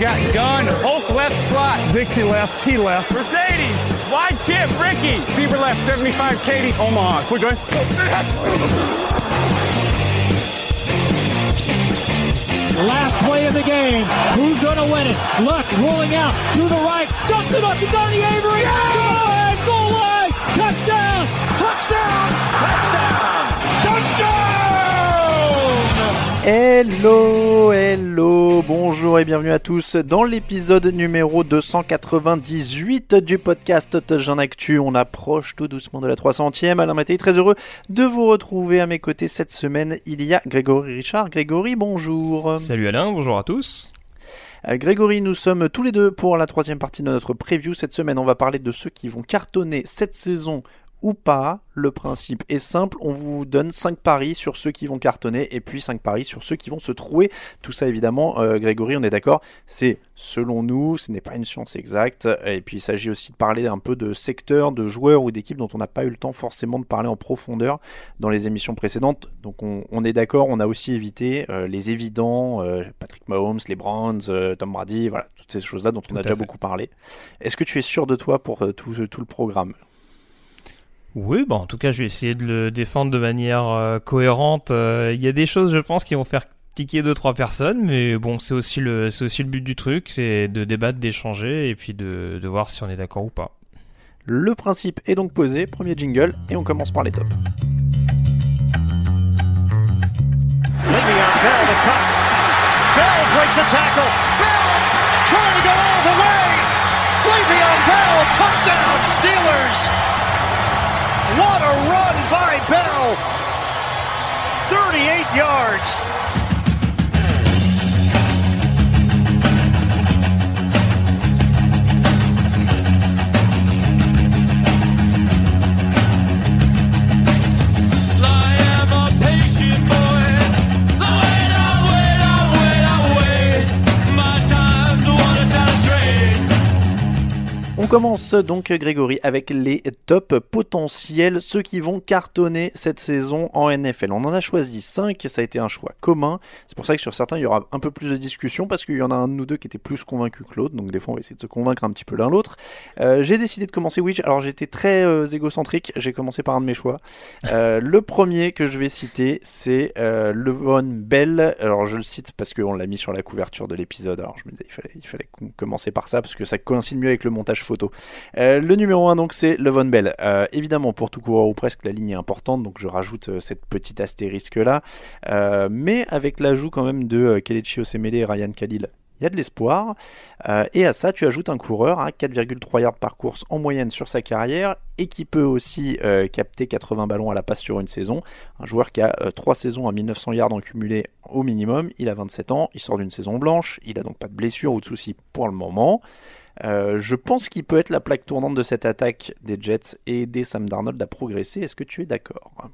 Got gun, Hulk left slot, Dixie left, T left, Mercedes, wide chip, Ricky, Fever left, 75, Katie, Omaha. Quick, go Last play of the game. Who's going to win it? Luck rolling out to the right. Dumps it up to Donnie Avery. Yeah! Hello, hello, bonjour et bienvenue à tous dans l'épisode numéro 298 du podcast Jean Actu. On approche tout doucement de la 300e. Alain Mattei, très heureux de vous retrouver à mes côtés cette semaine. Il y a Grégory Richard. Grégory, bonjour. Salut Alain, bonjour à tous. Euh, Grégory, nous sommes tous les deux pour la troisième partie de notre preview. Cette semaine, on va parler de ceux qui vont cartonner cette saison ou pas. Le principe est simple, on vous donne 5 paris sur ceux qui vont cartonner et puis 5 paris sur ceux qui vont se trouver. Tout ça évidemment, euh, Grégory, on est d'accord, c'est selon nous, ce n'est pas une science exacte. Et puis il s'agit aussi de parler un peu de secteurs, de joueurs ou d'équipes dont on n'a pas eu le temps forcément de parler en profondeur dans les émissions précédentes. Donc on, on est d'accord, on a aussi évité euh, les évidents, euh, Patrick Mahomes, les Browns, Tom Brady, voilà, toutes ces choses-là dont on a déjà fait. beaucoup parlé. Est-ce que tu es sûr de toi pour tout, tout le programme? Oui, bon, en tout cas, je vais essayer de le défendre de manière euh, cohérente. Euh, Il y a des choses, je pense, qui vont faire tiquer deux trois personnes, mais bon, c'est aussi le, c'est aussi le but du truc, c'est de débattre, d'échanger et puis de, de voir si on est d'accord ou pas. Le principe est donc posé, premier jingle, et on commence par les tops. Touchdown Steelers. What a run by Bell. 38 yards. Commence donc Grégory avec les tops potentiels, ceux qui vont cartonner cette saison en NFL. On en a choisi 5, ça a été un choix commun. C'est pour ça que sur certains il y aura un peu plus de discussion parce qu'il y en a un de nous deux qui était plus convaincu que l'autre. Donc des fois on va essayer de se convaincre un petit peu l'un l'autre. Euh, j'ai décidé de commencer Witch. Alors j'étais très euh, égocentrique, j'ai commencé par un de mes choix. Euh, le premier que je vais citer c'est Levon Bell. Alors je le cite parce qu'on l'a mis sur la couverture de l'épisode. Alors je me disais il fallait, il fallait commencer par ça parce que ça coïncide mieux avec le montage photo. Euh, le numéro 1 donc c'est Levon Bell. Euh, évidemment pour tout coureur ou presque la ligne est importante donc je rajoute euh, cette petite astérisque là. Euh, mais avec l'ajout quand même de Kelechi Osemele et Ryan Khalil il y a de l'espoir. Et à ça, tu ajoutes un coureur à 4,3 yards par course en moyenne sur sa carrière et qui peut aussi capter 80 ballons à la passe sur une saison. Un joueur qui a 3 saisons à 1900 yards en cumulé au minimum. Il a 27 ans, il sort d'une saison blanche, il a donc pas de blessure ou de soucis pour le moment. Euh, je pense qu'il peut être la plaque tournante de cette attaque des Jets et aider Sam Darnold à progresser. Est-ce que tu es d'accord?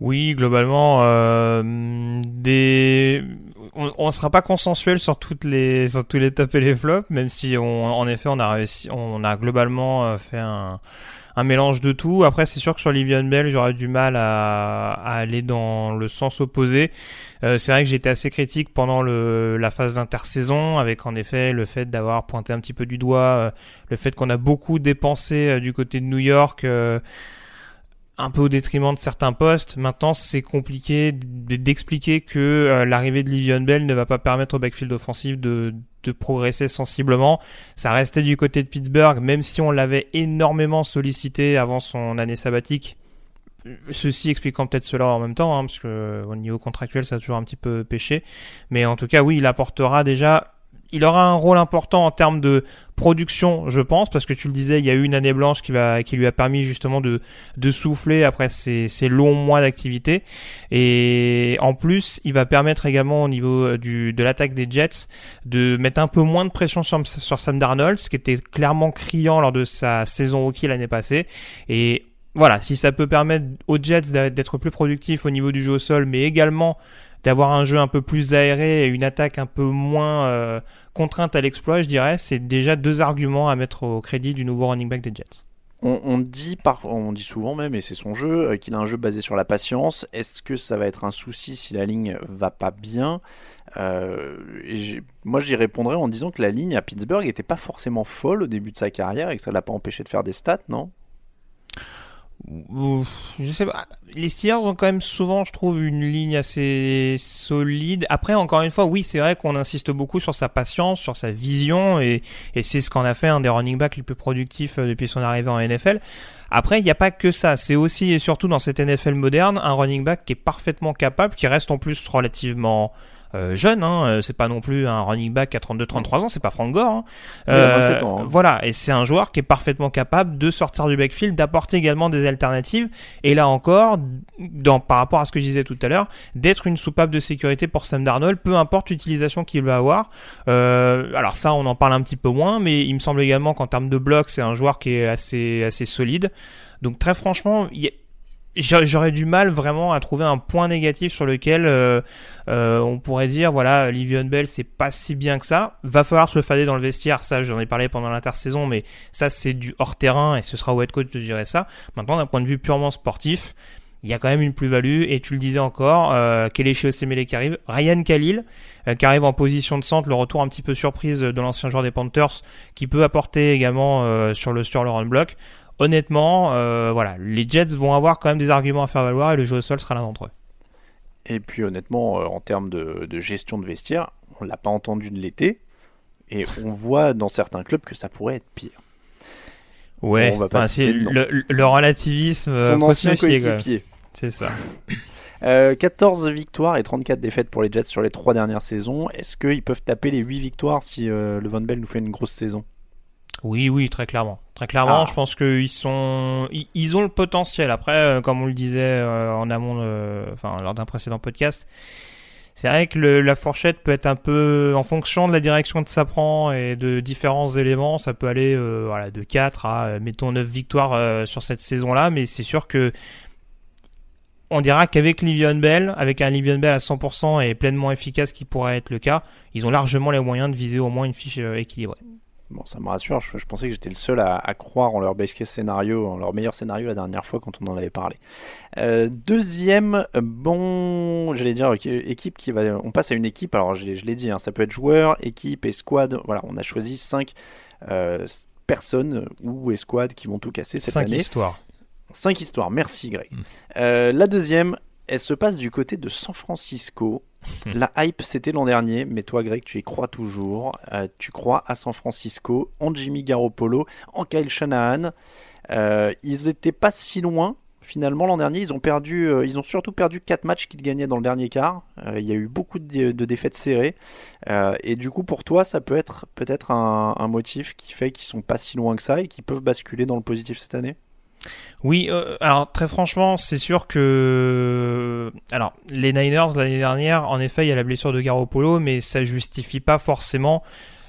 Oui, globalement, euh, on ne sera pas consensuel sur toutes les sur tous les tops et les flops, même si en effet on a réussi, on a globalement euh, fait un un mélange de tout. Après, c'est sûr que sur Livion Bell, j'aurais du mal à, aller dans le sens opposé. Euh, c'est vrai que j'étais assez critique pendant la phase d'intersaison, avec en effet le fait d'avoir pointé un petit peu du doigt, euh, le fait qu'on a beaucoup dépensé euh, du côté de New York un peu au détriment de certains postes. Maintenant, c'est compliqué d'expliquer que l'arrivée de Livion Bell ne va pas permettre au backfield offensif de, de progresser sensiblement. Ça restait du côté de Pittsburgh, même si on l'avait énormément sollicité avant son année sabbatique. Ceci expliquant peut-être cela en même temps, hein, parce que au niveau contractuel, ça a toujours un petit peu pêché. Mais en tout cas, oui, il apportera déjà il aura un rôle important en termes de production, je pense, parce que tu le disais, il y a eu une année blanche qui, va, qui lui a permis justement de, de souffler après ces, ces longs mois d'activité. Et en plus, il va permettre également au niveau du, de l'attaque des Jets de mettre un peu moins de pression sur, sur Sam Darnold, ce qui était clairement criant lors de sa saison hockey l'année passée. Et voilà, si ça peut permettre aux Jets d'être plus productifs au niveau du jeu au sol, mais également d'avoir un jeu un peu plus aéré et une attaque un peu moins euh, contrainte à l'exploit, je dirais, c'est déjà deux arguments à mettre au crédit du nouveau running back des Jets. On, dit on dit souvent même, et c'est son jeu, euh, qu'il a un jeu basé sur la patience. Est-ce que ça va être un souci si la ligne va pas bien? Euh, Moi, j'y répondrais en disant que la ligne à Pittsburgh n'était pas forcément folle au début de sa carrière et que ça l'a pas empêché de faire des stats, non? Je sais pas. Les Steelers ont quand même souvent, je trouve, une ligne assez solide. Après, encore une fois, oui, c'est vrai qu'on insiste beaucoup sur sa patience, sur sa vision, et, et c'est ce qu'on a fait un des running backs les plus productifs euh, depuis son arrivée en NFL. Après, il n'y a pas que ça. C'est aussi et surtout dans cette NFL moderne, un running back qui est parfaitement capable, qui reste en plus relativement euh, jeune, hein, euh, c'est pas non plus un running back à 32-33 ans, c'est pas Frank Gore. Hein. Euh, ans, hein. Voilà, et c'est un joueur qui est parfaitement capable de sortir du backfield, d'apporter également des alternatives, et là encore, dans, par rapport à ce que je disais tout à l'heure, d'être une soupape de sécurité pour Sam Darnold, peu importe l'utilisation qu'il va avoir. alors ça, on en parle un petit peu moins, mais il me semble également qu'en termes de blocs, c'est un joueur qui est assez, assez solide. Donc très franchement, il y a j'aurais du mal vraiment à trouver un point négatif sur lequel euh, euh, on pourrait dire voilà Livion Bell c'est pas si bien que ça. Va falloir se fader dans le vestiaire. Ça j'en ai parlé pendant l'intersaison mais ça c'est du hors terrain et ce sera au head coach de gérer ça. Maintenant d'un point de vue purement sportif il y a quand même une plus-value et tu le disais encore euh, chez Osemele qui arrive Ryan Khalil euh, qui arrive en position de centre le retour un petit peu surprise de l'ancien joueur des Panthers qui peut apporter également sur le sur le run block honnêtement, euh, voilà, les Jets vont avoir quand même des arguments à faire valoir et le jeu au sol sera l'un d'entre eux. Et puis honnêtement, euh, en termes de, gestion de vestiaire, on l'a pas entendu de l'été et on voit dans certains clubs que ça pourrait être pire. Ouais, on va pas le, relativisme. Son euh, ancien coéquipier. C'est ça. 14 victoires et 34 défaites pour les Jets sur les trois dernières saisons. Est-ce qu'ils peuvent taper les 8 victoires si le Von Bell nous fait une grosse saison? Oui, oui, très clairement. Très clairement, ah. je pense qu'ils sont, ils, ont le potentiel. Après, euh, comme on le disait euh, en amont, enfin lors d'un précédent podcast, c'est vrai que la fourchette peut être un peu en fonction de la direction que ça prend et de différents éléments. Ça peut aller euh, voilà, de 4 à, mettons, 9 victoires sur cette saison-là. Mais c'est sûr que on dira qu'avec Livion Bell, avec un Livion Bell à 100% et pleinement efficace qui pourrait être le cas, ils ont largement les moyens de viser au moins une fiche équilibrée. Bon, ça me rassure, je, pensais que j'étais le seul à, croire en leur best case scénario, en leur meilleur scénario la dernière fois quand on en avait parlé. Euh, deuxième, bon, j'allais dire, équipe qui va. On passe à une équipe, alors je, l'ai dit, hein, ça peut être joueur, équipe et squad. Voilà, on a choisi cinq euh, personnes ou escouades qui vont tout casser cette année. Cinq histoires. Cinq histoires, merci Greg. Mm. Euh, la deuxième, elle se passe du côté de San Francisco. La hype, c'était l'an dernier, mais toi, Greg, tu y crois toujours. Euh, tu crois à San Francisco, en Jimmy Garoppolo, en Kyle Shanahan. Euh, ils étaient pas si loin. Finalement, l'an dernier, ils ont perdu, euh, ils ont surtout perdu 4 matchs qu'ils gagnaient dans le dernier quart. il y a eu beaucoup de, défaites serrées. et du coup, pour toi, ça peut être peut-être un, un motif qui fait qu'ils sont pas si loin que ça et qu'ils peuvent basculer dans le positif cette année? Oui, euh, alors très franchement, c'est sûr que alors les Niners l'année dernière, en effet, il y a la blessure de Garoppolo, mais ça justifie pas forcément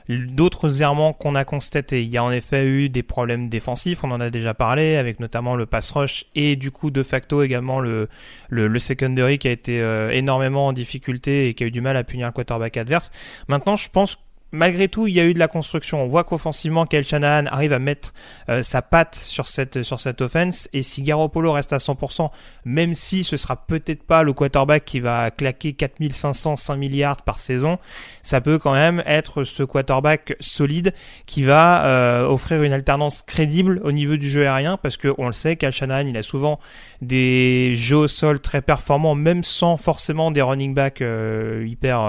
d'autres errements qu'on a constatés. Il y a en effet eu des problèmes défensifs, on en a déjà parlé, avec notamment le pass rush et du coup de facto également le, le, secondary qui a été euh, énormément en difficulté et qui a eu du mal à punir le quarterback adverse. Maintenant, je pense malgré tout, il y a eu de la construction. On voit qu'offensivement, Kyle Shanahan arrive à mettre euh, sa patte sur cette, sur cette offense. Et si Garoppolo reste à 100%, même si ce sera peut-être pas le quarterback qui va claquer 4500, 5 milliards par saison, ça peut quand même être ce quarterback solide qui va euh, offrir une alternance crédible au niveau du jeu aérien. Parce que on le sait, Kyle Shanahan, il a souvent des jeux au sol très performants, même sans forcément des running backs euh, hyper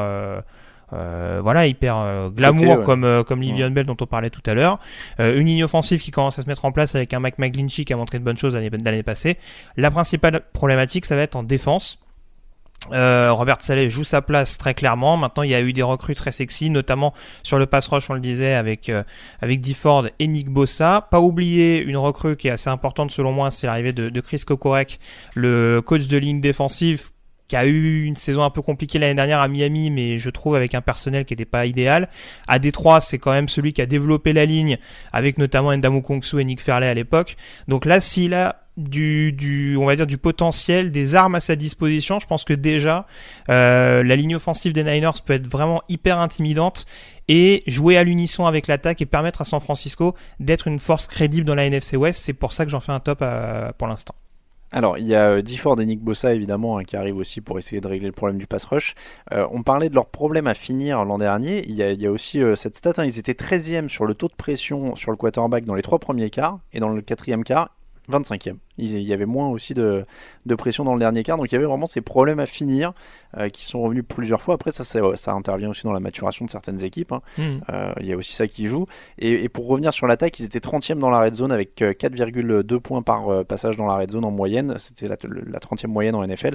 euh, voilà, hyper euh, glamour comme euh, comme Livion Bell dont on parlait tout à l'heure. une ligne offensive qui commence à se mettre en place avec un Mike McGlinchey qui a montré de bonnes choses l'année passée. La principale problématique, ça va être en défense. Robert Saleh joue sa place très clairement. Maintenant, il y a eu des recrues très sexy, notamment sur le pass rush, on le disait, avec avec Ford et Nick Bossa. Pas oublier une recrue qui est assez importante selon moi, c'est l'arrivée de, de Chris Kokorek, le coach de ligne défensive qui a eu une saison un peu compliquée l'année dernière à Miami, mais je trouve avec un personnel qui n'était pas idéal. À Détroit, c'est quand même celui qui a développé la ligne, avec notamment Ndamu Kongsu et Nick Fairley à l'époque. Donc là, s'il a du, on va dire du potentiel, des armes à sa disposition, je pense que déjà euh, la ligne offensive des Niners peut être vraiment hyper intimidante et jouer à l'unisson avec l'attaque et permettre à San Francisco d'être une force crédible dans la NFC West. C'est pour ça que j'en fais un top euh, pour l'instant. Alors, il y a Difford et Nick Bossa, évidemment, hein, qui arrivent aussi pour essayer de régler le problème du pass rush. Euh, on parlait de leur problème à finir l'an dernier. Il y, a, aussi euh, cette stat, hein, ils étaient 13e sur le taux de pression sur le quarterback dans les trois premiers quarts, et dans le quatrième quart, 25e. Il y avait moins aussi de, pression dans le dernier quart, donc il y avait vraiment ces problèmes à finir euh, qui sont revenus plusieurs fois. Après, ça, ça, intervient aussi dans la maturation de certaines équipes. Hein. Hmm. Euh, il y a aussi ça qui joue. Et, pour revenir sur l'attaque, ils étaient 30e dans la red zone avec 4,2 euh, points par passage dans la red zone en moyenne. C'était la, 30e moyenne en NFL.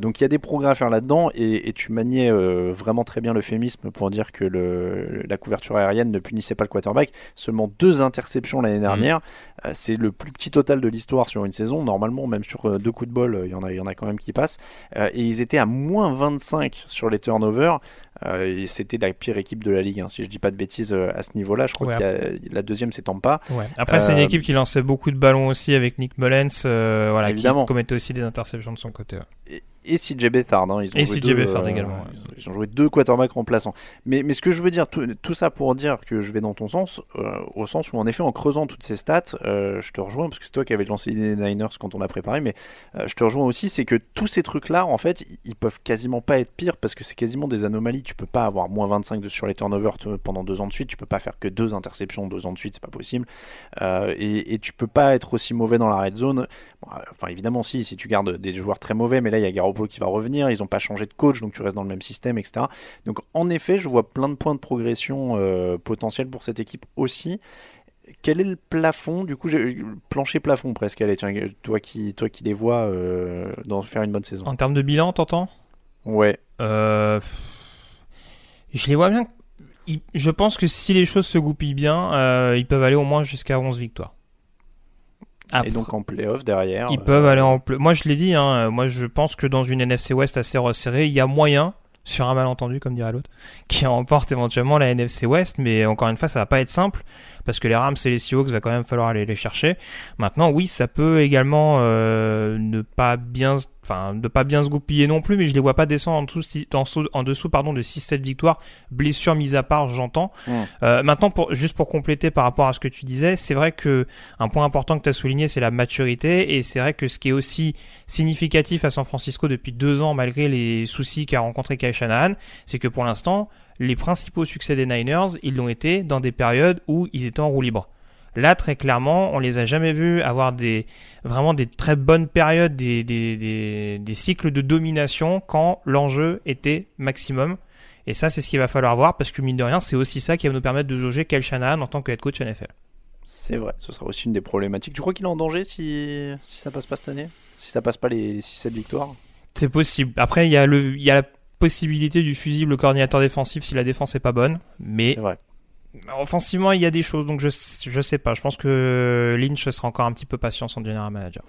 donc il y a des progrès à faire là-dedans et, tu maniais vraiment très bien l'euphémisme pour dire que le, la couverture aérienne ne punissait pas le quarterback. Seulement deux interceptions l'année hmm. dernière. C'est le plus petit total de l'histoire sur une saison. Normalement, même sur euh, deux coups de bol, il y en a, il y en a quand même qui passent. Euh, et ils étaient à moins 25 sur les turnovers. Euh, c'était la pire équipe de la ligue, hein, si je dis pas de bêtises à ce niveau-là. Je crois que la deuxième, c'est Tampa. Ouais. Après, c'est une équipe qui lançait beaucoup de ballons aussi avec Nick Mullens, voilà, qui commettait aussi des interceptions de son côté et CJ Bethard. Hein. Ils ont et CJ Bethard euh, également. Ils ont joué deux quarterbacks remplaçants. Mais, mais ce que je veux dire, tout, ça pour dire que je vais dans ton sens, euh, au sens où en effet, en creusant toutes ces stats, euh, je te rejoins, parce que c'est toi qui avais lancé les Niners quand on a préparé, mais je te rejoins aussi, c'est que tous ces trucs-là, en fait, ils peuvent quasiment pas être pires, parce que c'est quasiment des anomalies. Tu peux pas avoir moins 25 de, sur les turnovers pendant deux ans de suite, tu peux pas faire que deux interceptions deux ans de suite, c'est pas possible. Et, et, tu peux pas être aussi mauvais dans la red zone. enfin, évidemment, si, si tu gardes des joueurs très mauvais, mais là, il y a Garoppolo qui va revenir, ils n'ont pas changé de coach, donc tu restes dans le même système, etc. Donc en effet, je vois plein de points de progression euh, potentiels pour cette équipe aussi. Quel est le plafond Du coup, plancher plafond presque. Allez, tiens, toi qui, toi qui les vois euh, dans faire une bonne saison. En termes de bilan, t'entends? Ouais. Euh, je les vois bien. Je pense que si les choses se goupillent bien, ils peuvent aller au moins jusqu'à 11 victoires et donc en playoff derrière. Ils peuvent aller en Moi je l'ai dit, hein, moi je pense que dans une NFC West assez resserrée, il y a moyen, sur un malentendu comme dirait l'autre, qui remporte éventuellement la NFC West, mais encore une fois ça va pas être simple parce que les Rams et les Seahawks va quand même falloir aller les chercher. Maintenant oui ça peut également euh, ne pas bien enfin de pas bien se goupiller non plus, mais je les vois pas descendre en dessous, en, dessous pardon de 6-7 victoires, blessures mises à part, j'entends. Euh, maintenant, pour, juste pour compléter par rapport à ce que tu disais, c'est vrai que un point important que tu as souligné, c'est la maturité, et c'est vrai que ce qui est aussi significatif à San Francisco depuis deux ans, malgré les soucis qu'a rencontré Kai Shanahan, c'est que pour l'instant, les principaux succès des Niners, ils l'ont été dans des périodes où ils étaient en roue libre. Là, très clairement, on les a jamais vus avoir des vraiment des très bonnes périodes, des, des, des, cycles de domination quand l'enjeu était maximum. Et ça, c'est ce qu'il va falloir voir parce que mine de rien, c'est aussi ça qui va nous permettre de jauger Kel Shanahan en tant que head coach NFL. C'est vrai, ce sera aussi une des problématiques. Tu crois qu'il est en danger si, si ça passe pas cette année? Si ça passe pas les 6-7 victoires? C'est possible. Après, il y, a le, il y a la possibilité du fusible coordinateur défensif si la défense est pas bonne. Mais vrai. Offensivement, il y a des choses, donc je, je sais pas. Je pense que Lynch sera encore un petit peu patient, son general manager.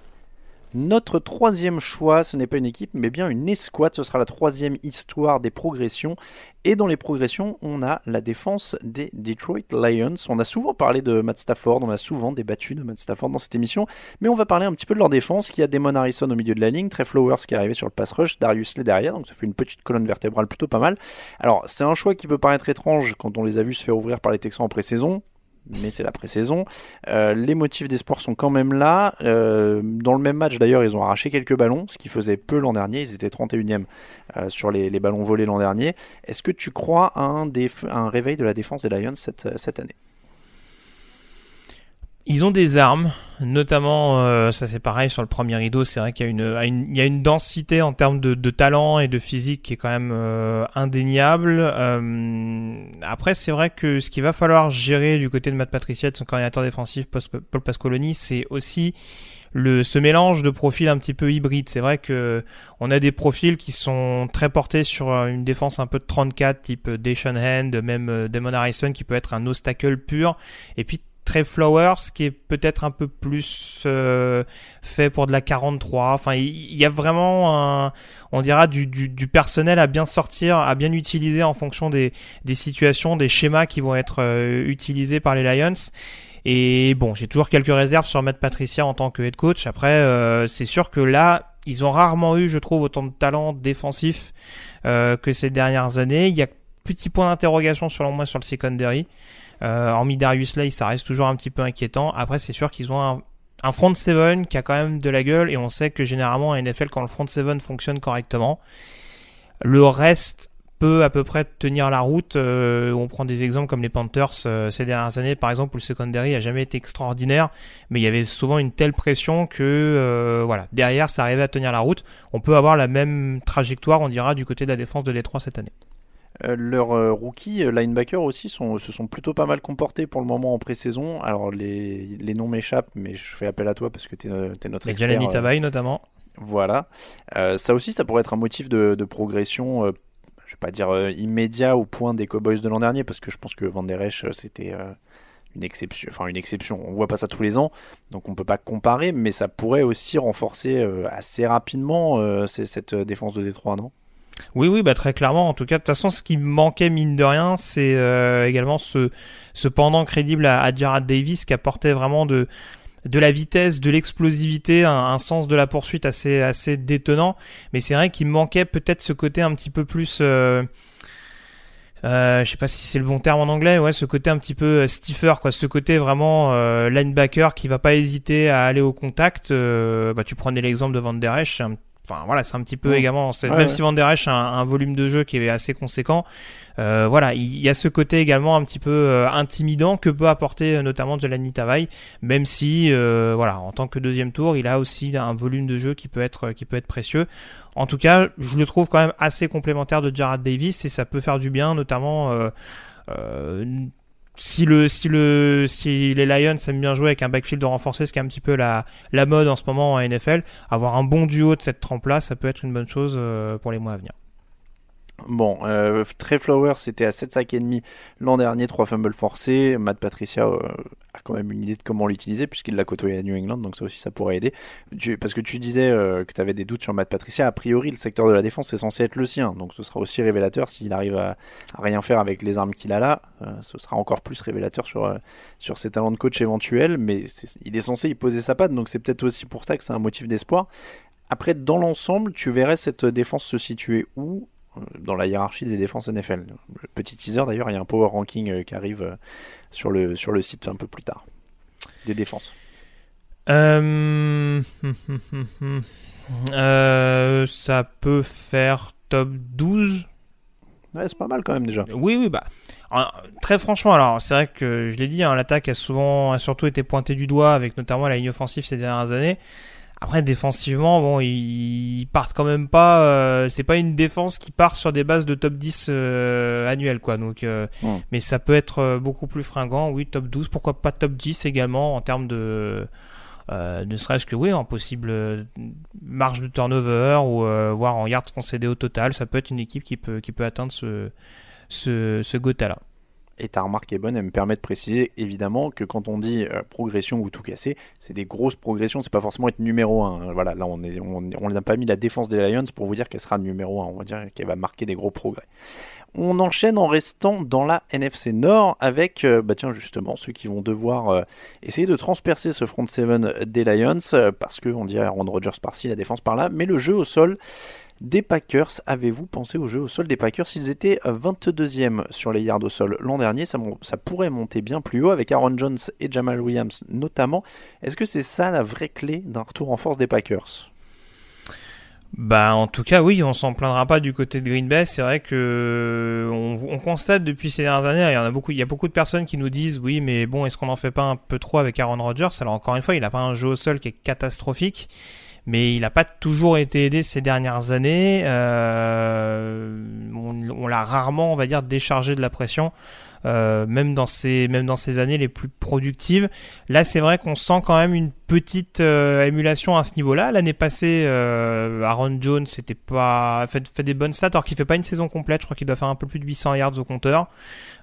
Notre troisième choix, ce n'est pas une équipe, mais bien une escouade. Ce sera la troisième histoire des progressions. Et dans les progressions, on a la défense des Detroit Lions. On a souvent parlé de Matt Stafford, on a souvent débattu de Matt Stafford dans cette émission, mais on va parler un petit peu de leur défense, qui a Damon Harrison au milieu de la ligne, Trey Flowers qui est arrivé sur le pass rush, Darius Lee derrière, donc ça fait une petite colonne vertébrale plutôt pas mal. Alors, c'est un choix qui peut paraître étrange quand on les a vus se faire ouvrir par les Texans en pré-saison mais c'est la pré-saison. Euh, les motifs d'espoir sont quand même là. Euh, dans le même match d'ailleurs, ils ont arraché quelques ballons, ce qui faisait peu l'an dernier. Ils étaient 31e euh, sur les, ballons volés l'an dernier. Est-ce que tu crois à un, réveil de la défense des Lions cette année? Ils ont des armes, notamment, euh, ça c'est pareil sur le premier rideau, c'est vrai qu'il y, a une, il y a une densité en termes de, de, talent et de physique qui est quand même euh, indéniable. Euh, après, c'est vrai que ce qu'il va falloir gérer du côté de Matt Patricia, de son coordinateur défensif Paul Pascoloni, c'est aussi le, ce mélange de profils un petit peu hybride. C'est vrai que on a des profils qui sont très portés sur une défense un peu de 34, type Deshaun Hand, même Damon Harrison qui peut être un obstacle pur, et puis Trey Flowers qui est peut-être un peu plus euh, fait pour de la 43. Enfin, il y, a vraiment, un, on dira, du, du, du, personnel à bien sortir, à bien utiliser en fonction des, situations, des schémas qui vont être euh, utilisés par les Lions. Et bon, j'ai toujours quelques réserves sur Matt Patricia en tant que head coach. Après, euh, c'est sûr que là, ils ont rarement eu, je trouve, autant de talent défensif que ces dernières années. Il y a petit point d'interrogation selon moi sur le secondary. Euh, hormis Darius Lay, ça reste toujours un petit peu inquiétant. Après, c'est sûr qu'ils ont un, front seven qui a quand même de la gueule et on sait que généralement à NFL quand le front seven fonctionne correctement, le reste peut à peu près tenir la route. Euh, on prend des exemples comme les Panthers euh, ces dernières années, par exemple, où le secondary a jamais été extraordinaire, mais il y avait souvent une telle pression que voilà, derrière ça arrivait à tenir la route. On peut avoir la même trajectoire, on dira, du côté de la défense de Détroit cette année. Euh, leurs euh, rookies euh, linebackers aussi sont, se sont plutôt pas mal comportés pour le moment en pré-saison. Alors les, les noms m'échappent, mais je fais appel à toi parce que tu es, es, notre expert. Jalani Tavaï notamment. Voilà. ça aussi, ça pourrait être un motif de, de progression, je vais pas dire immédiat au point des Cowboys de l'an dernier, parce que je pense que Van Der Esch, c'était une exception. Enfin, une exception. On voit pas ça tous les ans, donc on peut pas comparer, mais ça pourrait aussi renforcer assez rapidement cette défense de Détroit, non? Oui, oui, bah très clairement. En tout cas, de toute façon, ce qui manquait mine de rien, c'est euh, également ce, ce pendant crédible à, à Davis qui apportait vraiment de de la vitesse, de l'explosivité, un, sens de la poursuite assez assez détonnant. Mais c'est vrai qu'il manquait peut-être ce côté un petit peu plus euh, euh, je sais pas si c'est le bon terme en anglais, ouais, ce côté un petit peu stiffer, quoi, ce côté vraiment euh, linebacker qui va pas hésiter à aller au contact. Euh, bah, tu prenais l'exemple de Van Der Esch, Enfin voilà, c'est un petit peu également. même si Van Der Esch a un, volume de jeu qui est assez conséquent, euh, voilà, il y a ce côté également un petit peu euh, intimidant que peut apporter euh, notamment Jelani Tavaï, même si voilà, en tant que deuxième tour, il a aussi un volume de jeu qui peut être qui peut être précieux. En tout cas, je le trouve quand même assez complémentaire de Jared Davis et ça peut faire du bien, notamment si le si le si les Lions aiment bien jouer avec un backfield renforcé, ce qui est un petit peu la la mode en ce moment en NFL, avoir un bon duo de cette trempe là, ça peut être une bonne chose euh, pour les mois à venir. Bon, euh, Trey c'était à 7 sacs et demi l'an dernier, 3 fumbles forcés. Matt Patricia euh, a quand même une idée de comment l'utiliser puisqu'il l'a côtoyé à New England, donc ça aussi ça pourrait aider. parce que tu disais euh, que tu avais des doutes sur Matt Patricia, a priori le secteur de la défense est censé être le sien, donc ce sera aussi révélateur s'il arrive à, rien faire avec les armes qu'il a là. Euh, ce sera encore plus révélateur sur, sur ses talents de coach éventuels, mais il est censé y poser sa patte, donc c'est peut-être aussi pour ça que c'est un motif d'espoir. Après, dans l'ensemble, tu verrais cette défense se situer où? Dans la hiérarchie des défenses NFL. Petit teaser d'ailleurs, il y a un power ranking euh, qui arrive euh, sur le, sur le site un peu plus tard. Des défenses. Euh, ça peut faire top 12. Ouais, c'est pas mal quand même déjà. Oui, oui, bah. Très franchement, alors c'est vrai que je l'ai dit, hein, l'attaque a souvent, a surtout été pointée du doigt avec notamment la ligne offensive ces dernières années. Après défensivement, bon, ils partent quand même pas. Euh, c'est pas une défense qui part sur des bases de top 10 euh, annuel, quoi. Donc, euh, mais ça peut être beaucoup plus fringant. Oui, top 12, pourquoi pas top 10 également en termes de ne serait-ce que oui, en possible marge de turnover ou voire en yards concédés au total. Ça peut être une équipe qui peut qui peut atteindre ce ce, ce Gotha là. Et ta remarque est bonne, elle me permet de préciser évidemment que quand on dit euh, progression ou tout casser, c'est des grosses progressions, c'est pas forcément être numéro 1. Voilà, là on n'a pas mis la défense des Lions pour vous dire qu'elle sera numéro 1, on va dire qu'elle va marquer des gros progrès. On enchaîne en restant dans la NFC Nord avec, euh, bah tiens justement, ceux qui vont devoir euh, essayer de transpercer ce front 7 des Lions, euh, parce qu'on dirait Aaron Rodgers par-ci, la défense par-là, mais le jeu au sol des Packers, avez-vous pensé au jeu au sol des Packers Ils étaient 22e sur les yards au sol l'an dernier, ça, ça pourrait monter bien plus haut avec Aaron Jones et Jamal Williams notamment. Est-ce que c'est ça la vraie clé d'un retour en force des Packers? Bah, en tout cas, oui, on s'en plaindra pas du côté de Green Bay. C'est vrai que on, on, constate depuis ces dernières années, il y en a beaucoup, il y a beaucoup de personnes qui nous disent, oui, mais bon, est-ce qu'on en fait pas un peu trop avec Aaron Rodgers? Alors encore une fois, il a pas un jeu au sol qui est catastrophique, mais il n'a pas toujours été aidé ces dernières années. Euh, on, l'a rarement, on va dire, déchargé de la pression. Euh, même dans ces même dans ces années les plus productives. Là, c'est vrai qu'on sent quand même une petite euh, émulation à ce niveau-là. L'année passée, euh, Aaron Jones c'était pas fait, fait des bonnes stats alors qu'il fait pas une saison complète. Je crois qu'il doit faire un peu plus de 800 yards au compteur.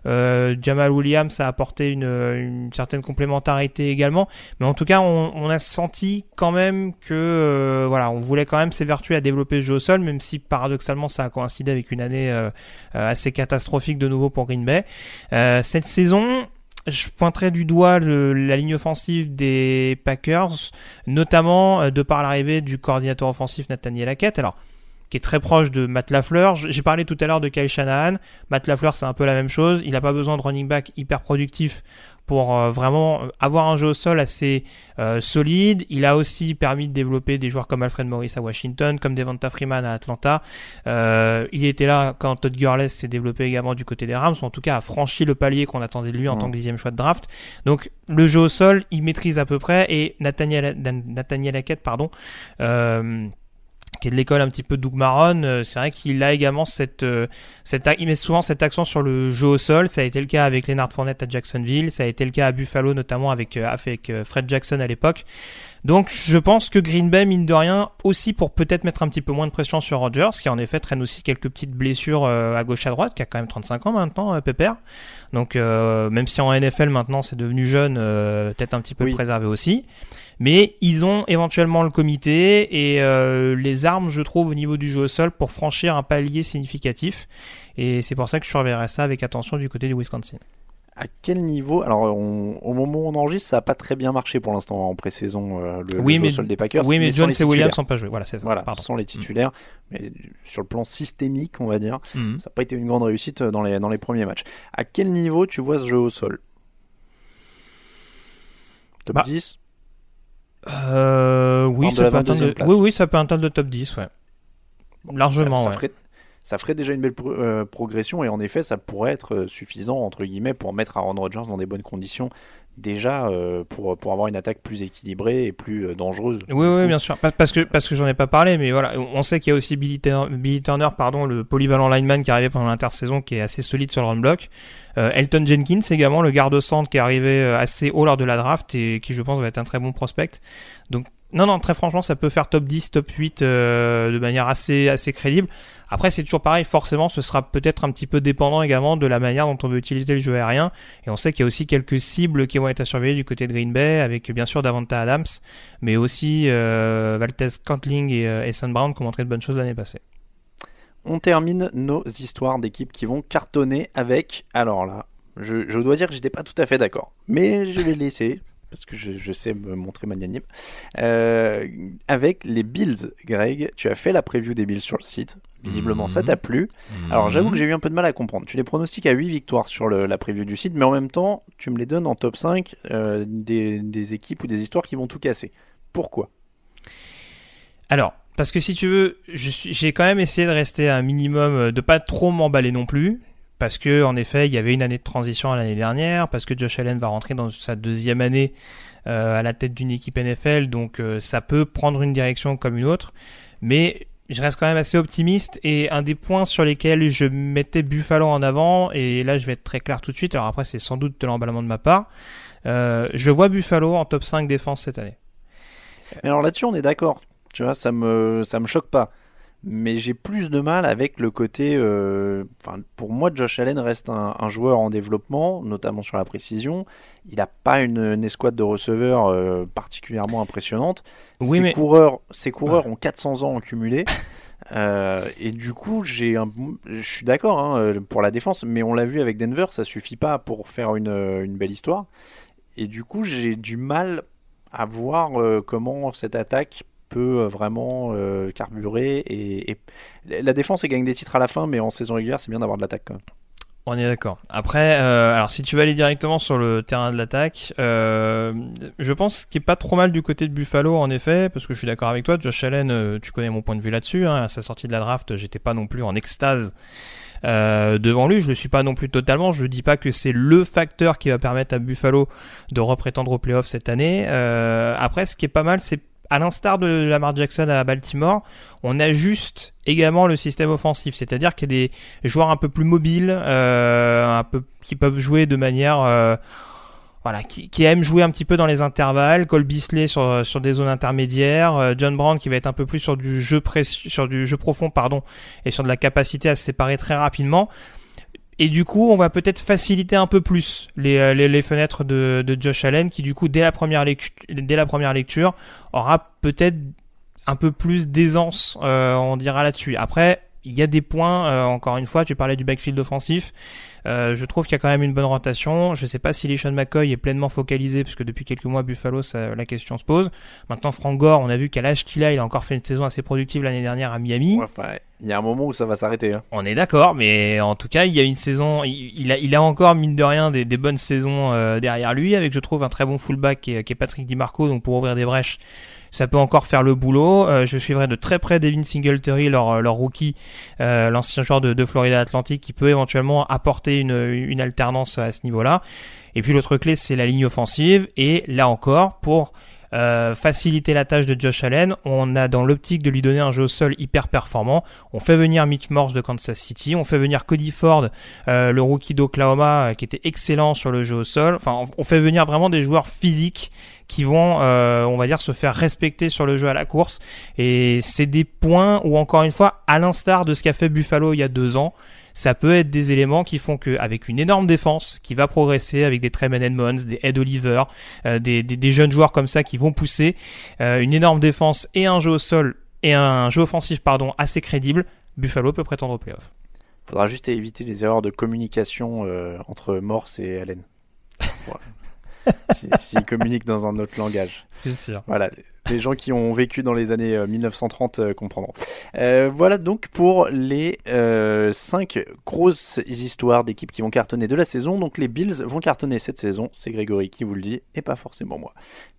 Euh, Jamal Williams a apporté une, certaine complémentarité également, mais en tout cas, on, a senti quand même que euh, voilà, on voulait quand même s'évertuer à développer le jeu au sol, même si paradoxalement ça a coïncidé avec une année euh, assez catastrophique de nouveau pour Green Bay. cette saison, je pointerai du doigt la ligne offensive des Packers, notamment de par l'arrivée du coordinateur offensif Nathaniel Hackett. Qui est très proche de Matt Lafleur. J'ai parlé tout à l'heure de Kyle Shanahan. Matt Lafleur, c'est un peu la même chose. Il n'a pas besoin de running back hyper productif pour euh, vraiment avoir un jeu au sol assez euh, solide. Il a aussi permis de développer des joueurs comme Alfred Morris à Washington, comme Devonta Freeman à Atlanta. Euh, il était là quand Todd Gurley s'est développé également du côté des Rams, ou en tout cas a franchi le palier qu'on attendait de lui en tant que dixième choix de draft. Donc le jeu au sol, il maîtrise à peu près. Et Nathaniel, Nathaniel Hackett, pardon, euh, qui est de l'école un petit peu Doug Maron, euh, c'est vrai qu'il a également cette, euh, cette, il met souvent cet accent sur le jeu au sol. Ça a été le cas avec Leonard Fournette à Jacksonville, ça a été le cas à Buffalo notamment avec, euh, avec Fred Jackson à l'époque. Donc je pense que Green Bay, mine de rien, aussi pour peut-être mettre un petit peu moins de pression sur Rodgers, qui en effet traîne aussi quelques petites blessures à gauche à droite, qui a quand même 35 ans maintenant, Pépère. Donc même si en NFL maintenant c'est devenu jeune, peut-être un petit peu préservé aussi. Mais ils ont éventuellement le comité et euh, les armes, je trouve, au niveau du jeu au sol pour franchir un palier significatif. Et c'est pour ça que je surveillerai ça avec attention du côté du Wisconsin. À quel niveau Alors, au moment où on enregistre, ça n'a pas très bien marché pour l'instant en pré-saison, euh, le, oui, jeu mais, au sol des Packers. Oui, mais, Jones et Williams sont pas joués. Voilà, c'est ça. Voilà, ce sont les titulaires. Mais sur le plan systémique, on va dire, mm. ça n'a pas été une grande réussite dans les, dans les premiers matchs. À quel niveau tu vois ce jeu au sol? Top bah, 10 euh, oui, ça peut de... oui, oui, ça peut atteindre le top 10, ouais. Largement, ça, ça ouais. ferait, ça ferait déjà une belle pro euh, progression et en effet, ça pourrait être euh, suffisant, entre guillemets, pour mettre Aaron Rodgers dans des bonnes conditions déjà euh, pour, pour avoir une attaque plus équilibrée et plus euh, dangereuse. Oui, oui, bien sûr. Parce que, parce que j'en ai pas parlé, mais voilà, on sait qu'il y a aussi Billy Turner, Billy Turner, pardon, le polyvalent lineman qui est arrivé pendant l'intersaison, qui est assez solide sur le run block. Euh, Elton Jenkins également, le garde-centre qui est arrivé assez haut lors de la draft et qui, je pense, va être un très bon prospect. Donc, non, non, très franchement, ça peut faire top 10, top 8 euh, de manière assez, assez crédible. Après, c'est toujours pareil, forcément, ce sera peut-être un petit peu dépendant également de la manière dont on veut utiliser le jeu aérien. Et on sait qu'il y a aussi quelques cibles qui vont être à surveiller du côté de Green Bay, avec bien sûr Davanta Adams, mais aussi euh, Valtez Cantling et euh, Brown qui ont montré de bonnes choses l'année passée. On termine nos histoires d'équipes qui vont cartonner avec, alors là, je, je dois dire que j'étais pas tout à fait d'accord, mais je vais laisser parce que je, je, sais me montrer magnanime. Euh, avec les Bills, Greg, tu as fait la preview des Bills sur le site. Visiblement, mmh. ça t'a plu. Mmh. Alors, j'avoue que j'ai eu un peu de mal à comprendre. Tu les pronostiques à 8 victoires sur le, la preview du site, mais en même temps, tu me les donnes en top 5 euh, des, des, équipes ou des histoires qui vont tout casser. Pourquoi? Alors, parce que si tu veux, j'ai quand même essayé de rester un minimum, euh, de pas trop m'emballer non plus parce que en effet il y avait une année de transition l'année dernière, parce que Josh Allen va rentrer dans sa deuxième année euh, à la tête d'une équipe NFL, donc euh, ça peut prendre une direction comme une autre, mais je reste quand même assez optimiste et un des points sur lesquels je mettais Buffalo en avant, et là je vais être très clair tout de suite, alors après c'est sans doute de l'emballement de ma part, euh, je vois Buffalo en top 5 défense cette année. Mais alors là-dessus on est d'accord, tu vois, ça me, ça me choque pas. Mais j'ai plus de mal avec le côté. euh, pour moi, Josh Allen reste un, un joueur en développement, notamment sur la précision. Il n'a pas une, une escouade de receveurs euh, particulièrement impressionnante. Oui, ses mais- coureurs, ses coureurs ont 400 ans en cumulé. Euh, et du coup, j'ai un, je suis d'accord hein, euh, pour la défense, mais on l'a vu avec Denver, ça suffit pas pour faire une, une belle histoire. Et du coup, j'ai du mal à voir comment cette attaque peut euh, vraiment euh, carburer. Et, la défense, elle gagne des titres à la fin, mais en saison régulière, c'est bien d'avoir de l'attaque. On est d'accord. Après, euh, alors si tu vas aller directement sur le terrain de l'attaque, euh, je pense qu'il est pas trop mal du côté de Buffalo en effet, parce que je suis d'accord avec toi. Josh Allen, tu connais mon point de vue là-dessus. Hein, à sa sortie de la draft, j'étais pas non plus en extase devant lui. Je le suis pas non plus totalement. Je dis pas que c'est le facteur qui va permettre à Buffalo de reprétendre aux playoffs cette année. Après, ce qui est pas mal, c'est à l'instar de Lamar Jackson à Baltimore, on ajuste également le système offensif, c'est-à-dire qu'il y a des joueurs un peu plus mobiles, euh, un peu qui peuvent jouer de manière euh, voilà, qui, qui aiment jouer un petit peu dans les intervalles, Cole Beasley sur des zones intermédiaires, euh, John Brown qui va être un peu plus sur du jeu sur du jeu profond pardon et sur de la capacité à se séparer très rapidement. Et du coup, on va peut-être faciliter un peu plus les, euh, les, les fenêtres de, de Josh Allen, qui du coup, dès la première lecture, dès la première lecture aura peut-être un peu plus d'aisance, euh, on dira là-dessus. Après, il y a des points, euh, encore une fois, tu parlais du backfield offensif. Euh, je trouve qu'il y a quand même une bonne rotation. Je sais pas si LeSean McCoy est pleinement focalisé, puisque depuis quelques mois, Buffalo, ça, la question se pose. Maintenant, Frank Gore, on a vu qu'à l'âge qu'il a, il a encore fait une saison assez productive l'année dernière à Miami. Ouais, enfin, il y a un moment où ça va s'arrêter. hein. On est d'accord, mais en tout cas, il y a une saison, il, il a, il a encore mine de rien des, des bonnes saisons euh, derrière lui, avec je trouve un très bon fullback qui est, qui est Patrick DiMarco, donc pour ouvrir des brèches, ça peut encore faire le boulot. Euh, je suivrai de très près Devin Singletary, leur, leur rookie, euh, l'ancien joueur de, de Florida Atlantic, qui peut éventuellement apporter une, une alternance à ce niveau-là. Et puis l'autre clé, c'est la ligne offensive, et là encore, pour euh, faciliter la tâche de Josh Allen. On a dans l'optique de lui donner un jeu au sol hyper performant. On fait venir Mitch Morse de Kansas City. On fait venir Cody Ford, euh, le rookie d'Oklahoma, euh, qui était excellent sur le jeu au sol. Enfin, on fait venir vraiment des joueurs physiques qui vont, euh, on va dire, se faire respecter sur le jeu à la course. Et c'est des points où, encore une fois, à l'instar de ce qu'a fait Buffalo il y a deux ans, ça peut être des éléments qui font que, avec une énorme défense qui va progresser, avec des Tremaine Edmonds, des Ed Oliver, euh, des, des, des jeunes joueurs comme ça qui vont pousser, euh, une énorme défense et un jeu au sol et un jeu offensif pardon assez crédible, Buffalo peut prétendre au playoff. Faudra juste éviter les erreurs de communication euh, entre Morse et Allen. Voilà. Si- S'ils communiquent dans un autre langage. C'est sûr. Voilà, les gens qui ont vécu dans les années euh, 1930 euh, comprendront. Euh, voilà donc pour les 5 grosses histoires d'équipes qui vont cartonner de la saison. Donc les Bills vont cartonner cette saison, c'est Grégory qui vous le dit, et pas forcément moi.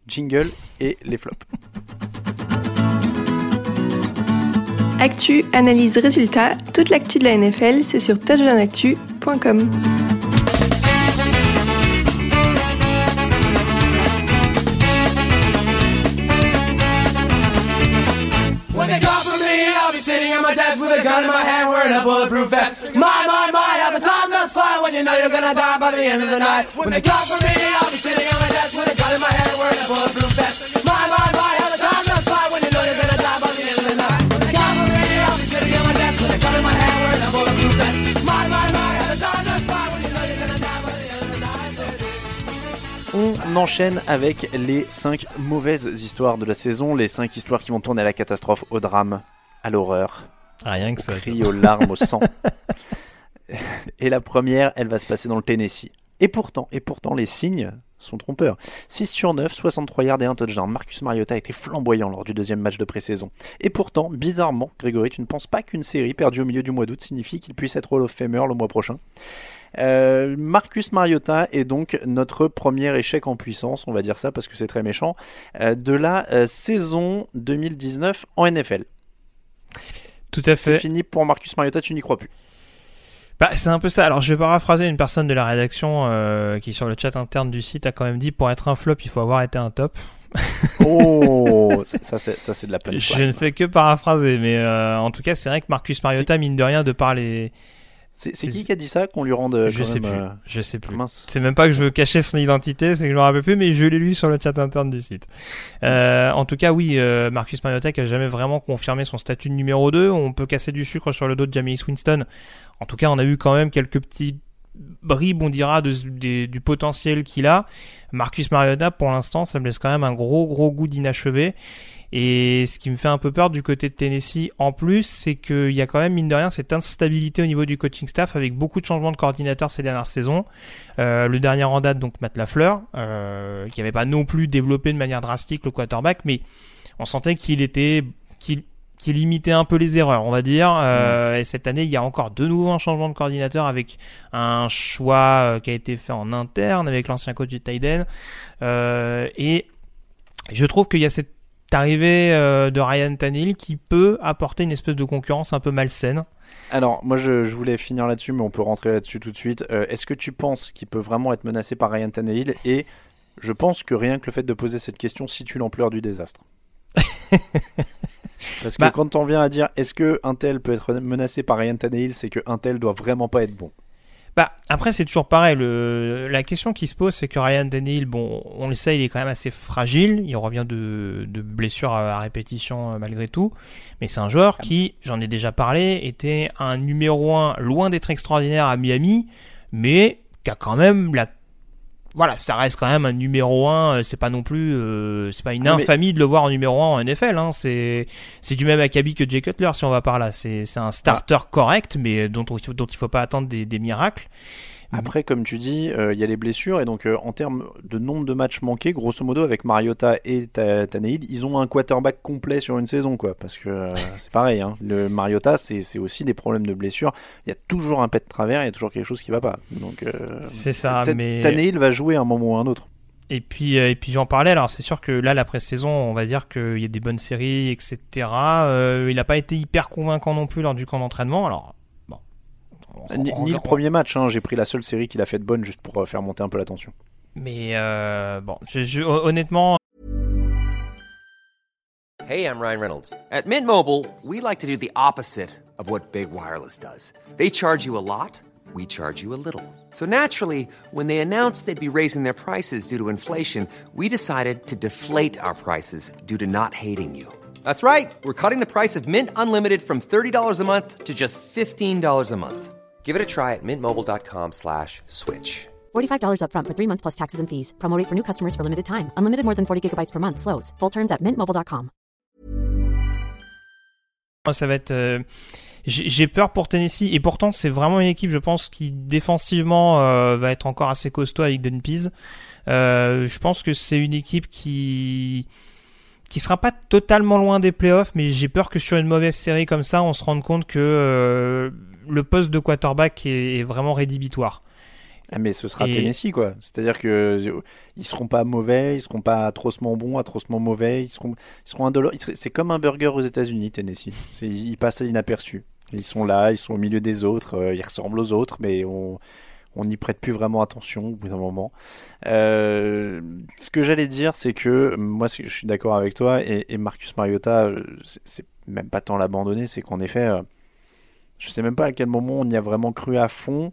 Jingle et les flops. Actu, analyse, résultat, toute l'actu de la NFL, c'est sur touchdownactu.com. bulletproof vest. My, my, my, how the time does fly when you know you're gonna die by the end of the night. When they call for me, I'll be sitting at my desk with a gun in my hand wearing a bulletproof vest. My, my, my, how the time does fly when you know you're gonna die by the end of the night. When they call for me, I'll be sitting at my desk with a gun in my hand wearing a bulletproof vest. My, my, my, how the time does fly when you know you're gonna die by the end of the night. On enchaîne avec les 5 mauvaises histoires de la saison, les 5 histoires qui vont tourner à la catastrophe, au drame, à l'horreur, Rien que ça. cri, aux larmes, au sang. Et la première, elle va se passer dans le Tennessee. Et pourtant, et pourtant, les signes sont trompeurs. 6 sur 9, 63 yards et un touchdown. Marcus Mariota a été flamboyant lors du deuxième match de pré-saison. Et pourtant, bizarrement, Grégory, tu ne penses pas qu'une série perdue au milieu du mois d'août signifie qu'il puisse être Hall of Famer le mois prochain? Euh, Marcus Mariota est donc notre premier échec en puissance, on va dire ça parce que c'est très méchant, euh, de la euh, saison 2019 en NFL. Tout à C'est fait. fini pour Marcus Mariota, tu n'y crois plus. Bah, c'est un peu ça. Alors, je vais paraphraser une personne de la rédaction euh, qui, sur le chat interne du site, a quand même dit pour être un flop, il faut avoir été un top. Oh, ça, c'est ça, c'est de la punchline. Je ne fais que paraphraser, mais euh, en tout cas, c'est vrai que Marcus Mariota, mine de rien, de par les C'est qui qui a dit ça qu'on lui rende euh, Je quand sais même, plus. euh, Je sais plus. C'est même pas que je veux cacher son identité, c'est que je me rappelle plus, mais je l'ai lu sur le chat interne du site. Euh, en tout cas, oui, euh, Marcus Mariota qui a jamais vraiment confirmé son statut de numéro 2. On peut casser du sucre sur le dos de Jameis Winston. En tout cas, on a eu quand même quelques petits bribes, on dira, de, du potentiel qu'il a. Marcus Mariota, pour l'instant, ça me laisse quand même un gros, gros goût d'inachevé. Et ce qui me fait un peu peur du côté de Tennessee en plus, c'est qu'il y a quand même, mine de rien, cette instabilité au niveau du coaching staff avec beaucoup de changements de coordinateurs ces dernières saisons. Euh, le dernier en date, donc Matt Lafleur, euh, qui avait pas non plus développé de manière drastique le quarterback, mais on sentait qu'il était, qu'il qui limitait un peu les erreurs, on va dire. Euh, Et cette année, il y a encore de nouveau un changement de coordinateur avec un choix euh, qui a été fait en interne avec l'ancien coach du Tiden. Euh, et je trouve qu'il y a cette arrivée euh, de Ryan Tannehill qui peut apporter une espèce de concurrence un peu malsaine. Alors, moi, je, je voulais finir là-dessus, mais on peut rentrer là-dessus tout de suite. Euh, Est-ce que tu penses qu'il peut vraiment être menacé par Ryan Tannehill? Et je pense que rien que le fait de poser cette question situe l'ampleur du désastre. Parce que Bah. quand on vient à dire est-ce que un tel peut être menacé par Ryan Tannehill, c'est que un tel doit vraiment pas être bon. Bah après c'est toujours pareil. La question qui se pose c'est que Ryan Tannehill, bon, on le sait, il est quand même assez fragile. Il revient de, de blessures à, à répétition euh, malgré tout. Mais c'est un joueur qui, j'en ai déjà parlé, était un numéro 1 loin d'être extraordinaire à Miami, mais qui a quand même la voilà, ça reste quand même un numéro 1, c'est pas non plus euh, c'est pas une Ah, mais- infamie de le voir en numéro 1 en NFL hein, c'est c'est du même acabit que Jay Cutler si on va par là, c'est c'est un starter correct mais dont on- dont il faut pas attendre des, des miracles. Après, comme tu dis, euh, il y a les blessures et donc euh, en termes de nombre de matchs manqués, grosso modo, avec Mariota et Ta- Tannehill, ils ont un quarterback complet sur une saison, quoi. Parce que euh, c'est pareil, hein. le Mariota, c'est aussi des problèmes de blessures. Il y a toujours un pet de travers, il y a toujours quelque chose qui va pas. Donc, C'est ça, mais va jouer à un moment ou à un autre. Et puis, et puis j'en parlais. Alors, c'est sûr que là, la pré-saison, on va dire qu'il y a des bonnes séries, etc. Euh, il n'a pas été hyper convaincant non plus lors du camp d'entraînement. Alors. On- Ni, on- ni le premier match, hein. j'ai pris la seule série qu'il a fait de bonne juste pour euh, faire monter un peu la tension. Mais euh, bon, je- je- honnêtement, Hey, I'm Ryan Reynolds. At Mint Mobile, we like to do the opposite of what Big Wireless does. They charge you a lot, we charge you a little. So naturally, when they announced they'd be raising their prices due to inflation, we decided to deflate our prices due to not hating you. That's right. We're cutting the price of Mint Unlimited from $30 a month to just $15 a month. Give it a try at mintmobile.com slash switch. $45 upfront for three months plus taxes and fees. Promo rate for new customers for limited time. Unlimited more than 40 gigabytes per month. Slows. Full terms at mintmobile.com. moi, ça va être. euh, j'ai peur pour Tennessee et pourtant c'est vraiment une équipe, je pense, qui défensivement euh, va être encore assez costaud avec Don Pease. Euh, je pense que c'est une équipe qui qui sera pas totalement loin des playoffs, mais j'ai peur que sur une mauvaise série comme ça, on se rende compte que euh, le poste de quarterback est, est vraiment rédhibitoire. Ah, mais ce sera Et- Tennessee, quoi. C'est-à-dire que ils seront pas mauvais, ils seront pas atrocement bons, atrocement mauvais. Ils seront, ils seront indolores. C'est comme un burger aux États-Unis, Tennessee. Ils passent inaperçus. Ils sont là, ils sont au milieu des autres, euh, ils ressemblent aux autres, mais on on n'y prête plus vraiment attention au bout d'un moment. Euh, ce que j'allais dire, c'est que moi, je suis d'accord avec toi et, Marcus Mariota, euh, c'est- même pas tant l'abandonner, c'est qu'en effet, euh, je sais même pas à quel moment on y a vraiment cru à fond.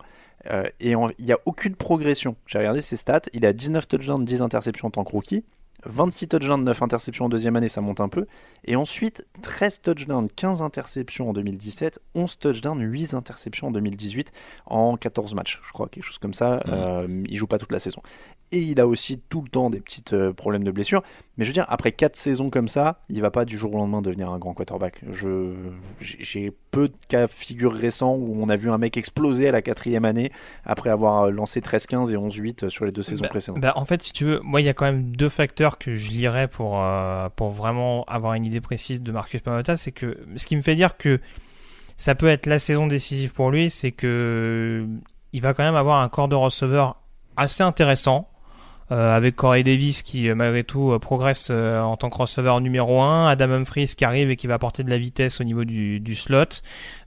Euh, et il n'y a aucune progression. J'ai regardé ses stats. Il a 19 touchdowns, 10 interceptions en tant que rookie. 26 touchdowns, 9 interceptions en deuxième année, ça monte un peu. Et ensuite, 13 touchdowns, 15 interceptions en 2017, 11 touchdowns, 8 interceptions en 2018 en 14 matchs, je crois, quelque chose comme ça. Euh, il joue pas toute la saison. Et il a aussi tout le temps des petits euh, problèmes de blessure. Mais je veux dire, après 4 saisons comme ça, il va pas du jour au lendemain devenir un grand quarterback. Je, j'ai peu de cas figure récents où on a vu un mec exploser à la quatrième année après avoir lancé 13-15 et 11-8 sur les deux saisons Bah, précédentes. bah, en fait, si tu veux, moi, il y a quand même deux facteurs que je lirais pour, euh, pour vraiment avoir une idée précise de Marcus Mariota. C'est que ce qui me fait dire que ça peut être la saison décisive pour lui, c'est que il va quand même avoir un corps de receveur assez intéressant. Euh, avec Corey Davis qui euh, malgré tout euh, progresse euh, en tant que receveur numéro 1, Adam Humphries qui arrive et qui va apporter de la vitesse au niveau du, du slot,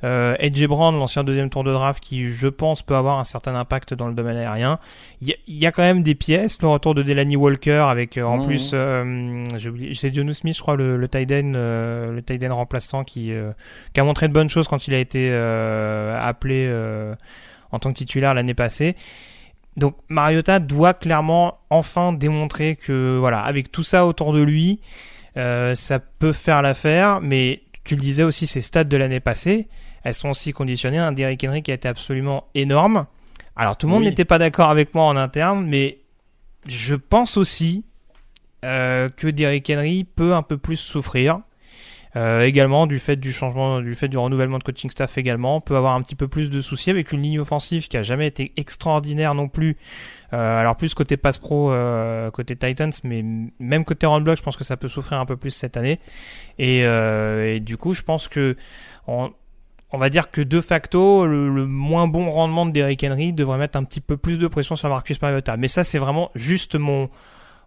euh, Edge Brand, l'ancien deuxième tour de draft qui je pense peut avoir un certain impact dans le domaine aérien. Il y, y a quand même des pièces, le retour de Delaney Walker avec euh, en Mhm. plus, euh, j'ai oublié, c'est Jonu Smith je crois le, le tight end, euh, le tight end remplaçant qui, euh, qui a montré de bonnes choses quand il a été euh, appelé euh, en tant que titulaire l'année passée. Donc Mariota doit clairement enfin démontrer que voilà, avec tout ça autour de lui, euh, ça peut faire l'affaire. Mais tu le disais aussi, ces stats de l'année passée, elles sont aussi conditionnées à un Derrick Henry qui a été absolument énorme. Alors tout le monde Oui. n'était pas d'accord avec moi en interne, mais je pense aussi euh, que Derrick Henry peut un peu plus souffrir. Euh, également du fait du changement, du fait du renouvellement de coaching staff également, peut avoir un petit peu plus de soucis avec une ligne offensive qui a jamais été extraordinaire non plus. Euh, alors plus côté pass pro, euh, côté Titans, mais même côté run block, je pense que ça peut souffrir un peu plus cette année. Et, euh, et du coup, je pense que on, on va dire que de facto, le, le moins bon rendement de Derrick Henry devrait mettre un petit peu plus de pression sur Marcus Mariota. Mais ça, c'est vraiment juste mon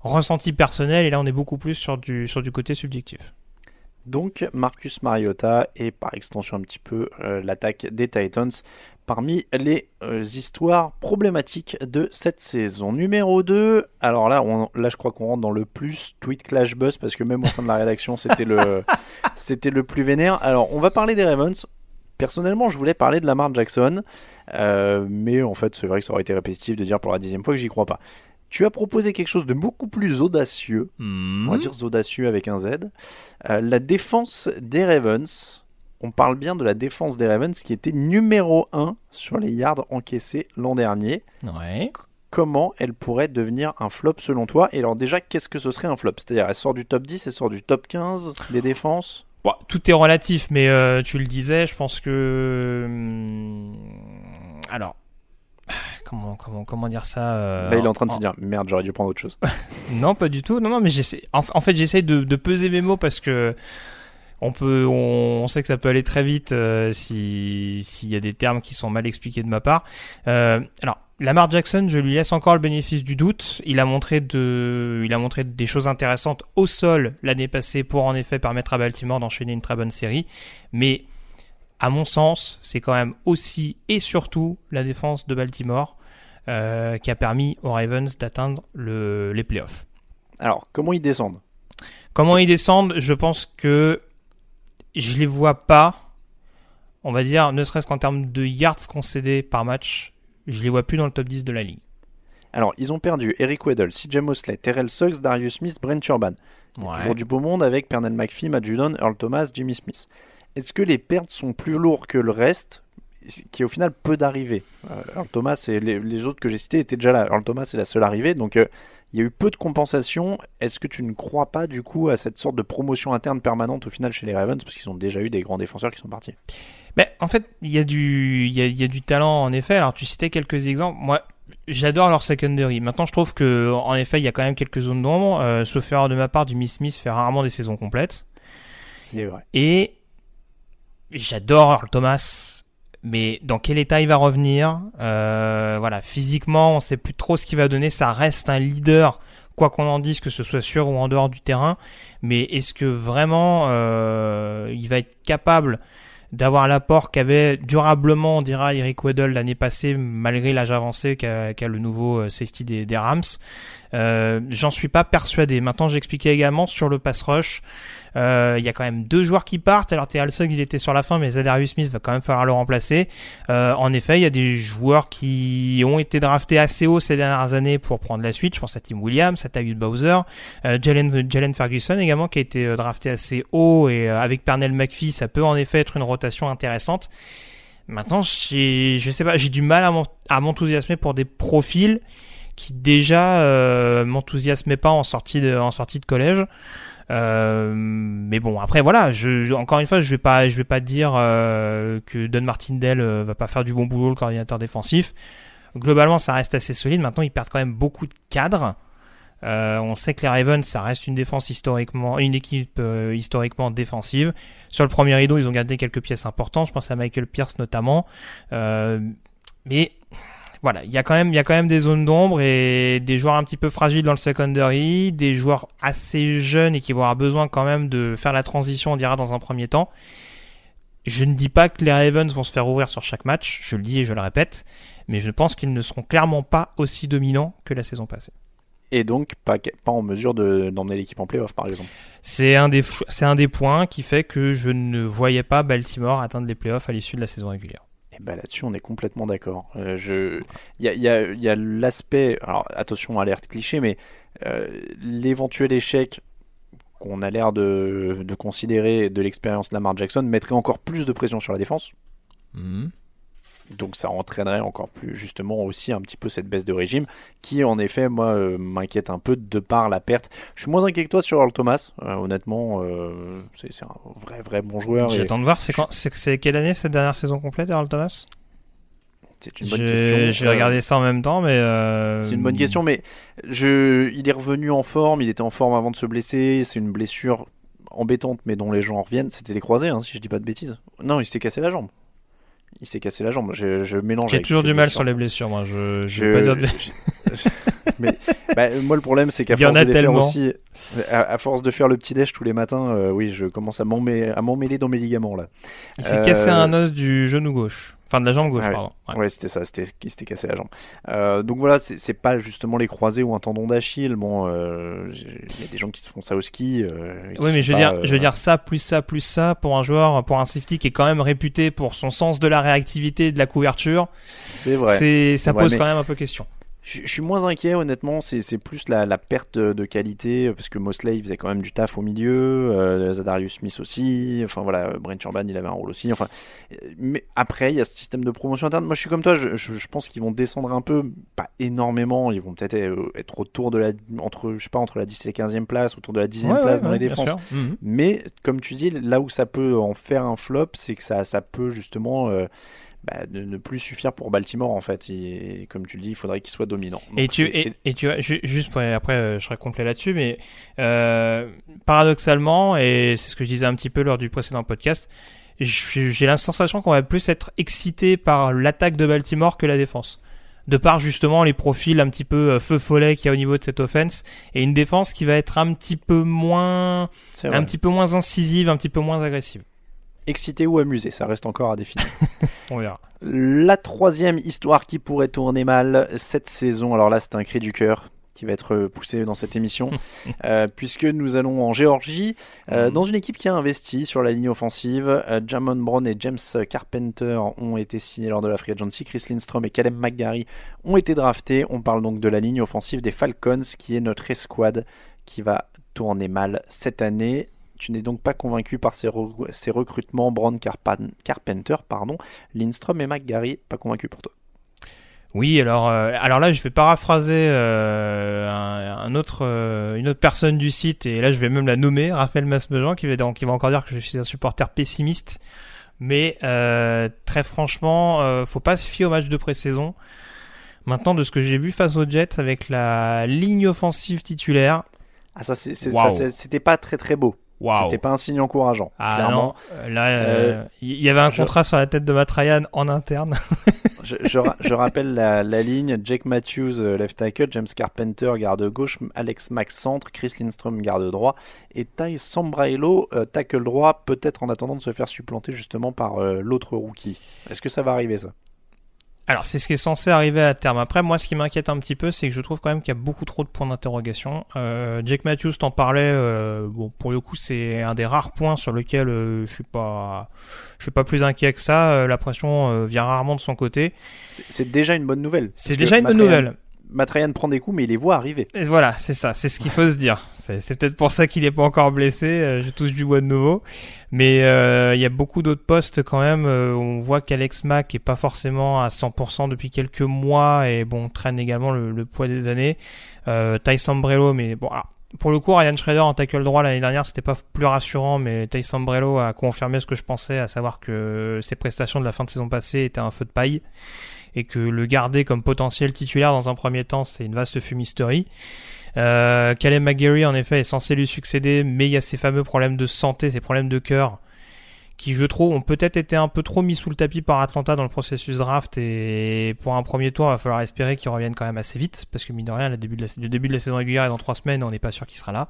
ressenti personnel. Et là, on est beaucoup plus sur du sur du côté subjectif. Donc Marcus Mariota et par extension un petit peu euh, l'attaque des Titans parmi les euh, histoires problématiques de cette saison. Numéro 2, alors là, on, là je crois qu'on rentre dans le plus tweet clash buzz parce que même au sein de la rédaction c'était le, c'était le plus vénère. Alors on va parler des Ravens. Personnellement, je voulais parler de Lamar Jackson, euh, mais en fait, c'est vrai que ça aurait été répétitif de dire pour la dixième fois que j'y crois pas. Tu as proposé quelque chose de beaucoup plus audacieux, on va dire audacieux avec un Z. Euh, la défense des Ravens. On parle bien de la défense des Ravens qui était numéro 1 sur les yards encaissés l'an dernier. Ouais. Comment elle pourrait devenir un flop selon toi? Et alors déjà, qu'est-ce que ce serait un flop? C'est-à-dire, elle sort du top 10, elle sort du top 15 des défenses? Bon, tout est relatif, mais euh, tu le disais, je pense que. hum, Alors. Comment, comment, comment dire ça euh, Là, il est en train de en- se dire, merde, j'aurais dû prendre autre chose. Non, pas du tout. Non, non, mais j'essaie. En, en fait, j'essaie de, de peser mes mots parce que on peut, on, on sait que ça peut aller très vite euh, si s'il y a des termes qui sont mal expliqués de ma part. Euh, alors, Lamar Jackson, je lui laisse encore le bénéfice du doute. Il a montré de, il a montré des choses intéressantes au sol l'année passée pour en effet permettre à Baltimore d'enchaîner une très bonne série. Mais à mon sens, c'est quand même aussi et surtout la défense de Baltimore euh, qui a permis aux Ravens d'atteindre le, les playoffs. Alors, comment ils descendent? Comment ils descendent? Je pense que je les vois pas. On va dire, ne serait-ce qu'en termes de yards concédés par match, je les vois plus dans le top 10 de la ligue. Alors, ils ont perdu Eric Weddle, CJ Mosley, Terrell Suggs, Darius Smith, Brent Urban. A Toujours du beau monde avec Pernell McPhee, Matt Judon, Earl Thomas, Jimmy Smith. Est-ce que les pertes sont plus lourdes que le reste qui au final peu d'arrivées? Euh, Earl Thomas et les, les autres que j'ai cités étaient déjà là. Earl Thomas est la seule arrivée, donc euh, il y a eu peu de compensation. Est-ce que tu ne crois pas du coup à cette sorte de promotion interne permanente au final chez les Ravens? Parce qu'ils ont déjà eu des grands défenseurs qui sont partis Mais en fait, il y, a du, il y, a, il y a du talent en effet. Alors tu citais quelques exemples. Moi, j'adore leur secondary. Maintenant, je trouve que en effet, il y a quand même quelques zones d'ombre. Euh, sauf erreur de ma part, Jimmy Smith fait rarement des saisons complètes. C'est vrai. Et j'adore Earl Thomas, mais dans quel état il va revenir Euh, Voilà, physiquement, on sait plus trop ce qu'il va donner. Ça reste un leader, quoi qu'on en dise, que ce soit sur ou en dehors du terrain. Mais est-ce que vraiment euh, il va être capable d'avoir l'apport qu'avait durablement, on dira, Eric Weddle l'année passée, malgré l'âge avancé qu'a le nouveau euh, safety des, des Rams? Euh, J'en suis pas persuadé. Maintenant, j'expliquais également sur le pass rush. Euh, Il y a quand même deux joueurs qui partent. Alors Terrell il était sur la fin, mais Zadarius Smith va quand même falloir le remplacer. Euh, en effet, il y a des joueurs qui ont été draftés assez haut ces dernières années pour prendre la suite. Je pense à Tim Williams, à Tyus Bowser, euh, Jalen, Jalen Ferguson également qui a été euh, drafté assez haut et euh, avec Pernell McPhee, ça peut en effet être une rotation intéressante. Maintenant, je sais pas, j'ai du mal à m'enthousiasmer pour des profils qui déjà euh, m'enthousiasmaient pas en sortie de, en sortie de collège. Euh, mais bon, après voilà, je, je- encore une fois, je vais pas, je vais pas dire euh, que Don Martindale euh, va pas faire du bon boulot le coordinateur défensif. Globalement, ça reste assez solide. Maintenant, ils perdent quand même beaucoup de cadres. Euh, on sait que les Ravens, ça reste une défense historiquement, une équipe euh, historiquement défensive. Sur le premier rideau, ils ont gardé quelques pièces importantes. Je pense à Michael Pierce notamment. Mais voilà, il y a quand même, il y a quand même des zones d'ombre et des joueurs un petit peu fragiles dans le secondary, des joueurs assez jeunes et qui vont avoir besoin quand même de faire la transition, on dira, dans un premier temps. Je ne dis pas que les Ravens vont se faire ouvrir sur chaque match, je le dis et je le répète, mais je pense qu'ils ne seront clairement pas aussi dominants que la saison passée. Et donc, pas, pas en mesure de- d'emmener l'équipe en playoff, par exemple. C'est un des, un des points qui fait que je ne voyais pas Baltimore atteindre les playoffs à l'issue de la saison régulière. Et bah là-dessus, on est complètement d'accord. Euh, je, il y a, y l'aspect, alors attention, alerte cliché, mais euh, l'éventuel échec qu'on a l'air de, de considérer de l'expérience de Lamar Jackson mettrait encore plus de pression sur la défense. Donc ça entraînerait encore plus justement aussi un petit peu cette baisse de régime qui en effet moi euh, m'inquiète un peu de par la perte. Je suis moins inquiet que toi sur Earl Thomas. Euh, honnêtement, euh, c'est un vrai vrai bon joueur. J'attends de voir, c'est, quelle année cette dernière saison complète, Earl Thomas? C'est une bonne J'ai- question. Euh, regarder ça en même temps, mais. euh, C'est une bonne question, mais je, il est revenu en forme. Il était en forme avant de se blesser. C'est une blessure embêtante, mais dont les gens en reviennent. C'était les croisés, hein, si je dis pas de bêtises. Non, il s'est cassé la jambe. Il s'est cassé la jambe. Je, je mélange. J'ai toujours du mal blessures. sur les blessures, moi. Je, je, pas dire de- je- mais bah, moi, le problème, c'est qu'à force a de faire aussi, à, à force de faire le petit déj tous les matins, euh, oui, je commence à m'emmêler, à m'emmêler dans mes ligaments là. Il s'est Euh, cassé un os du genou gauche. Enfin, de la jambe gauche, Ah pardon. Ouais. Ouais, c'était ça, c'était il s'était cassé la jambe. Euh, donc voilà, c'est pas justement les croisés ou un tendon d'Achille. Bon, euh, il y a des gens qui se font ça au ski. euh, qui Oui, mais je veux, pas, dire, je veux dire ça, plus ça, plus ça, pour un joueur, pour un safety qui est quand même réputé pour son sens de la réactivité et de la couverture, C'est vrai. c'est, ça vrai, pose mais- quand même un peu question. Je, suis moins inquiet, honnêtement. C'est plus la, la perte de, qualité, parce que Mosley il faisait quand même du taf au milieu, euh, Zadarius Smith aussi. Enfin voilà, Brent Urban il avait un rôle aussi. Enfin, euh, mais après il y a ce système de promotion interne. Moi je suis comme toi, je, je- je pense qu'ils vont descendre un peu, pas énormément. Ils vont peut-être euh, être autour de la, entre, je sais pas, entre la 10 et la 15e place, autour de la 10e Ouais, place ouais, dans ouais, les défenses. Mhm. Mais comme tu dis, là où ça peut en faire un flop, c'est que ça, ça peut justement euh, bah, ne, ne plus suffire pour Baltimore en fait. Et, comme tu le dis, il faudrait qu'il soit dominant. Et tu, et, tu vois, ju- juste pour, après, euh, je serai complet là-dessus, mais euh, paradoxalement, et c'est ce que je disais un petit peu lors du précédent podcast, j'ai la sensation qu'on va plus être excité par l'attaque de Baltimore que la défense. De par justement les profils un petit peu euh, feu follet qu'il y a au niveau de cette offense et une défense qui va être un petit peu moins, un petit peu moins incisive, un petit peu moins agressive. Excité ou amusé, ça reste encore à définir. On verra. La troisième histoire qui pourrait tourner mal cette saison, alors là c'est un cri du cœur qui va être poussé dans cette émission, euh, puisque nous allons en Géorgie, euh, dans une équipe qui a investi sur la ligne offensive. Euh, Jamon Brown et James Carpenter ont été signés lors de la Free Agency. Chris Lindstrom et Caleb McGarry ont été draftés. On parle donc de la ligne offensive des Falcons, qui est notre escouade qui va tourner mal cette année. Tu n'es donc pas convaincu par ces, re- ces recrutements Carpan- Carpenter, pardon, Lindstrom et McGarry, pas convaincu pour toi. Oui, alors, euh, alors là, je vais paraphraser euh, un, un autre, euh, une autre personne du site, et là, je vais même la nommer, Raphaël Masmejean, qui va, donc, qui va encore dire que je suis un supporter pessimiste. Mais très franchement, faut pas se fier au match de pré-saison. Maintenant, de ce que j'ai vu face aux Jets avec la ligne offensive titulaire, Ah ça, c'était pas très très beau. Waouh. C'était pas un signe encourageant. Ah clairement. non, là, euh, il y avait un je- contrat sur la tête de Matt Ryan en interne. Je, je ra- je rappelle la, la ligne Jake Matthews, euh, left tackle, James Carpenter, garde gauche, Alex Max centre, Chris Lindstrom, garde droit, et Ty Sambrailo, euh, tackle droit, peut-être en attendant de se faire supplanter justement par euh, l'autre rookie. Est-ce que ça va arriver ça? Alors, c'est ce qui est censé arriver à terme. Après, moi, ce qui m'inquiète un petit peu, c'est que je trouve quand même qu'il y a beaucoup trop de points d'interrogation. Euh, Jake Matthews t'en parlait. euh, bon, pour le coup, c'est un des rares points sur lequel euh, je suis pas, je suis pas plus inquiet que ça. Euh, la pression euh, vient rarement de son côté. C'est déjà une bonne nouvelle. C'est déjà une bonne nouvelle. Matt Ryan prend des coups, mais il les voit arriver. Et voilà, c'est ça, c'est ce qu'il faut se dire. C'est peut-être pour ça qu'il est pas encore blessé. euh, je touche du bois de nouveau, mais euh, il y a beaucoup d'autres postes quand même. euh, on voit qu'Alex Mack est pas forcément à 100% depuis quelques mois et bon traîne également le, le poids des années. Euh, Tyson Brello, mais bon. alors, pour le coup, Ryan Schrader en tackle droit l'année dernière, c'était pas plus rassurant, mais Tyson Brello a confirmé ce que je pensais, à savoir que ses prestations de la fin de saison passée étaient un feu de paille et que le garder comme potentiel titulaire dans un premier temps, c'est une vaste fumisterie. Euh, Caleb McGarry, en effet, est censé lui succéder, mais il y a ces fameux problèmes de santé, ces problèmes de cœur qui je trouve ont peut-être été un peu trop mis sous le tapis par Atlanta dans le processus draft et pour un premier tour il va falloir espérer qu'ils reviennent quand même assez vite parce que mine de rien le début de la, le début de la saison régulière est dans trois semaines on n'est pas sûr qu'il sera là.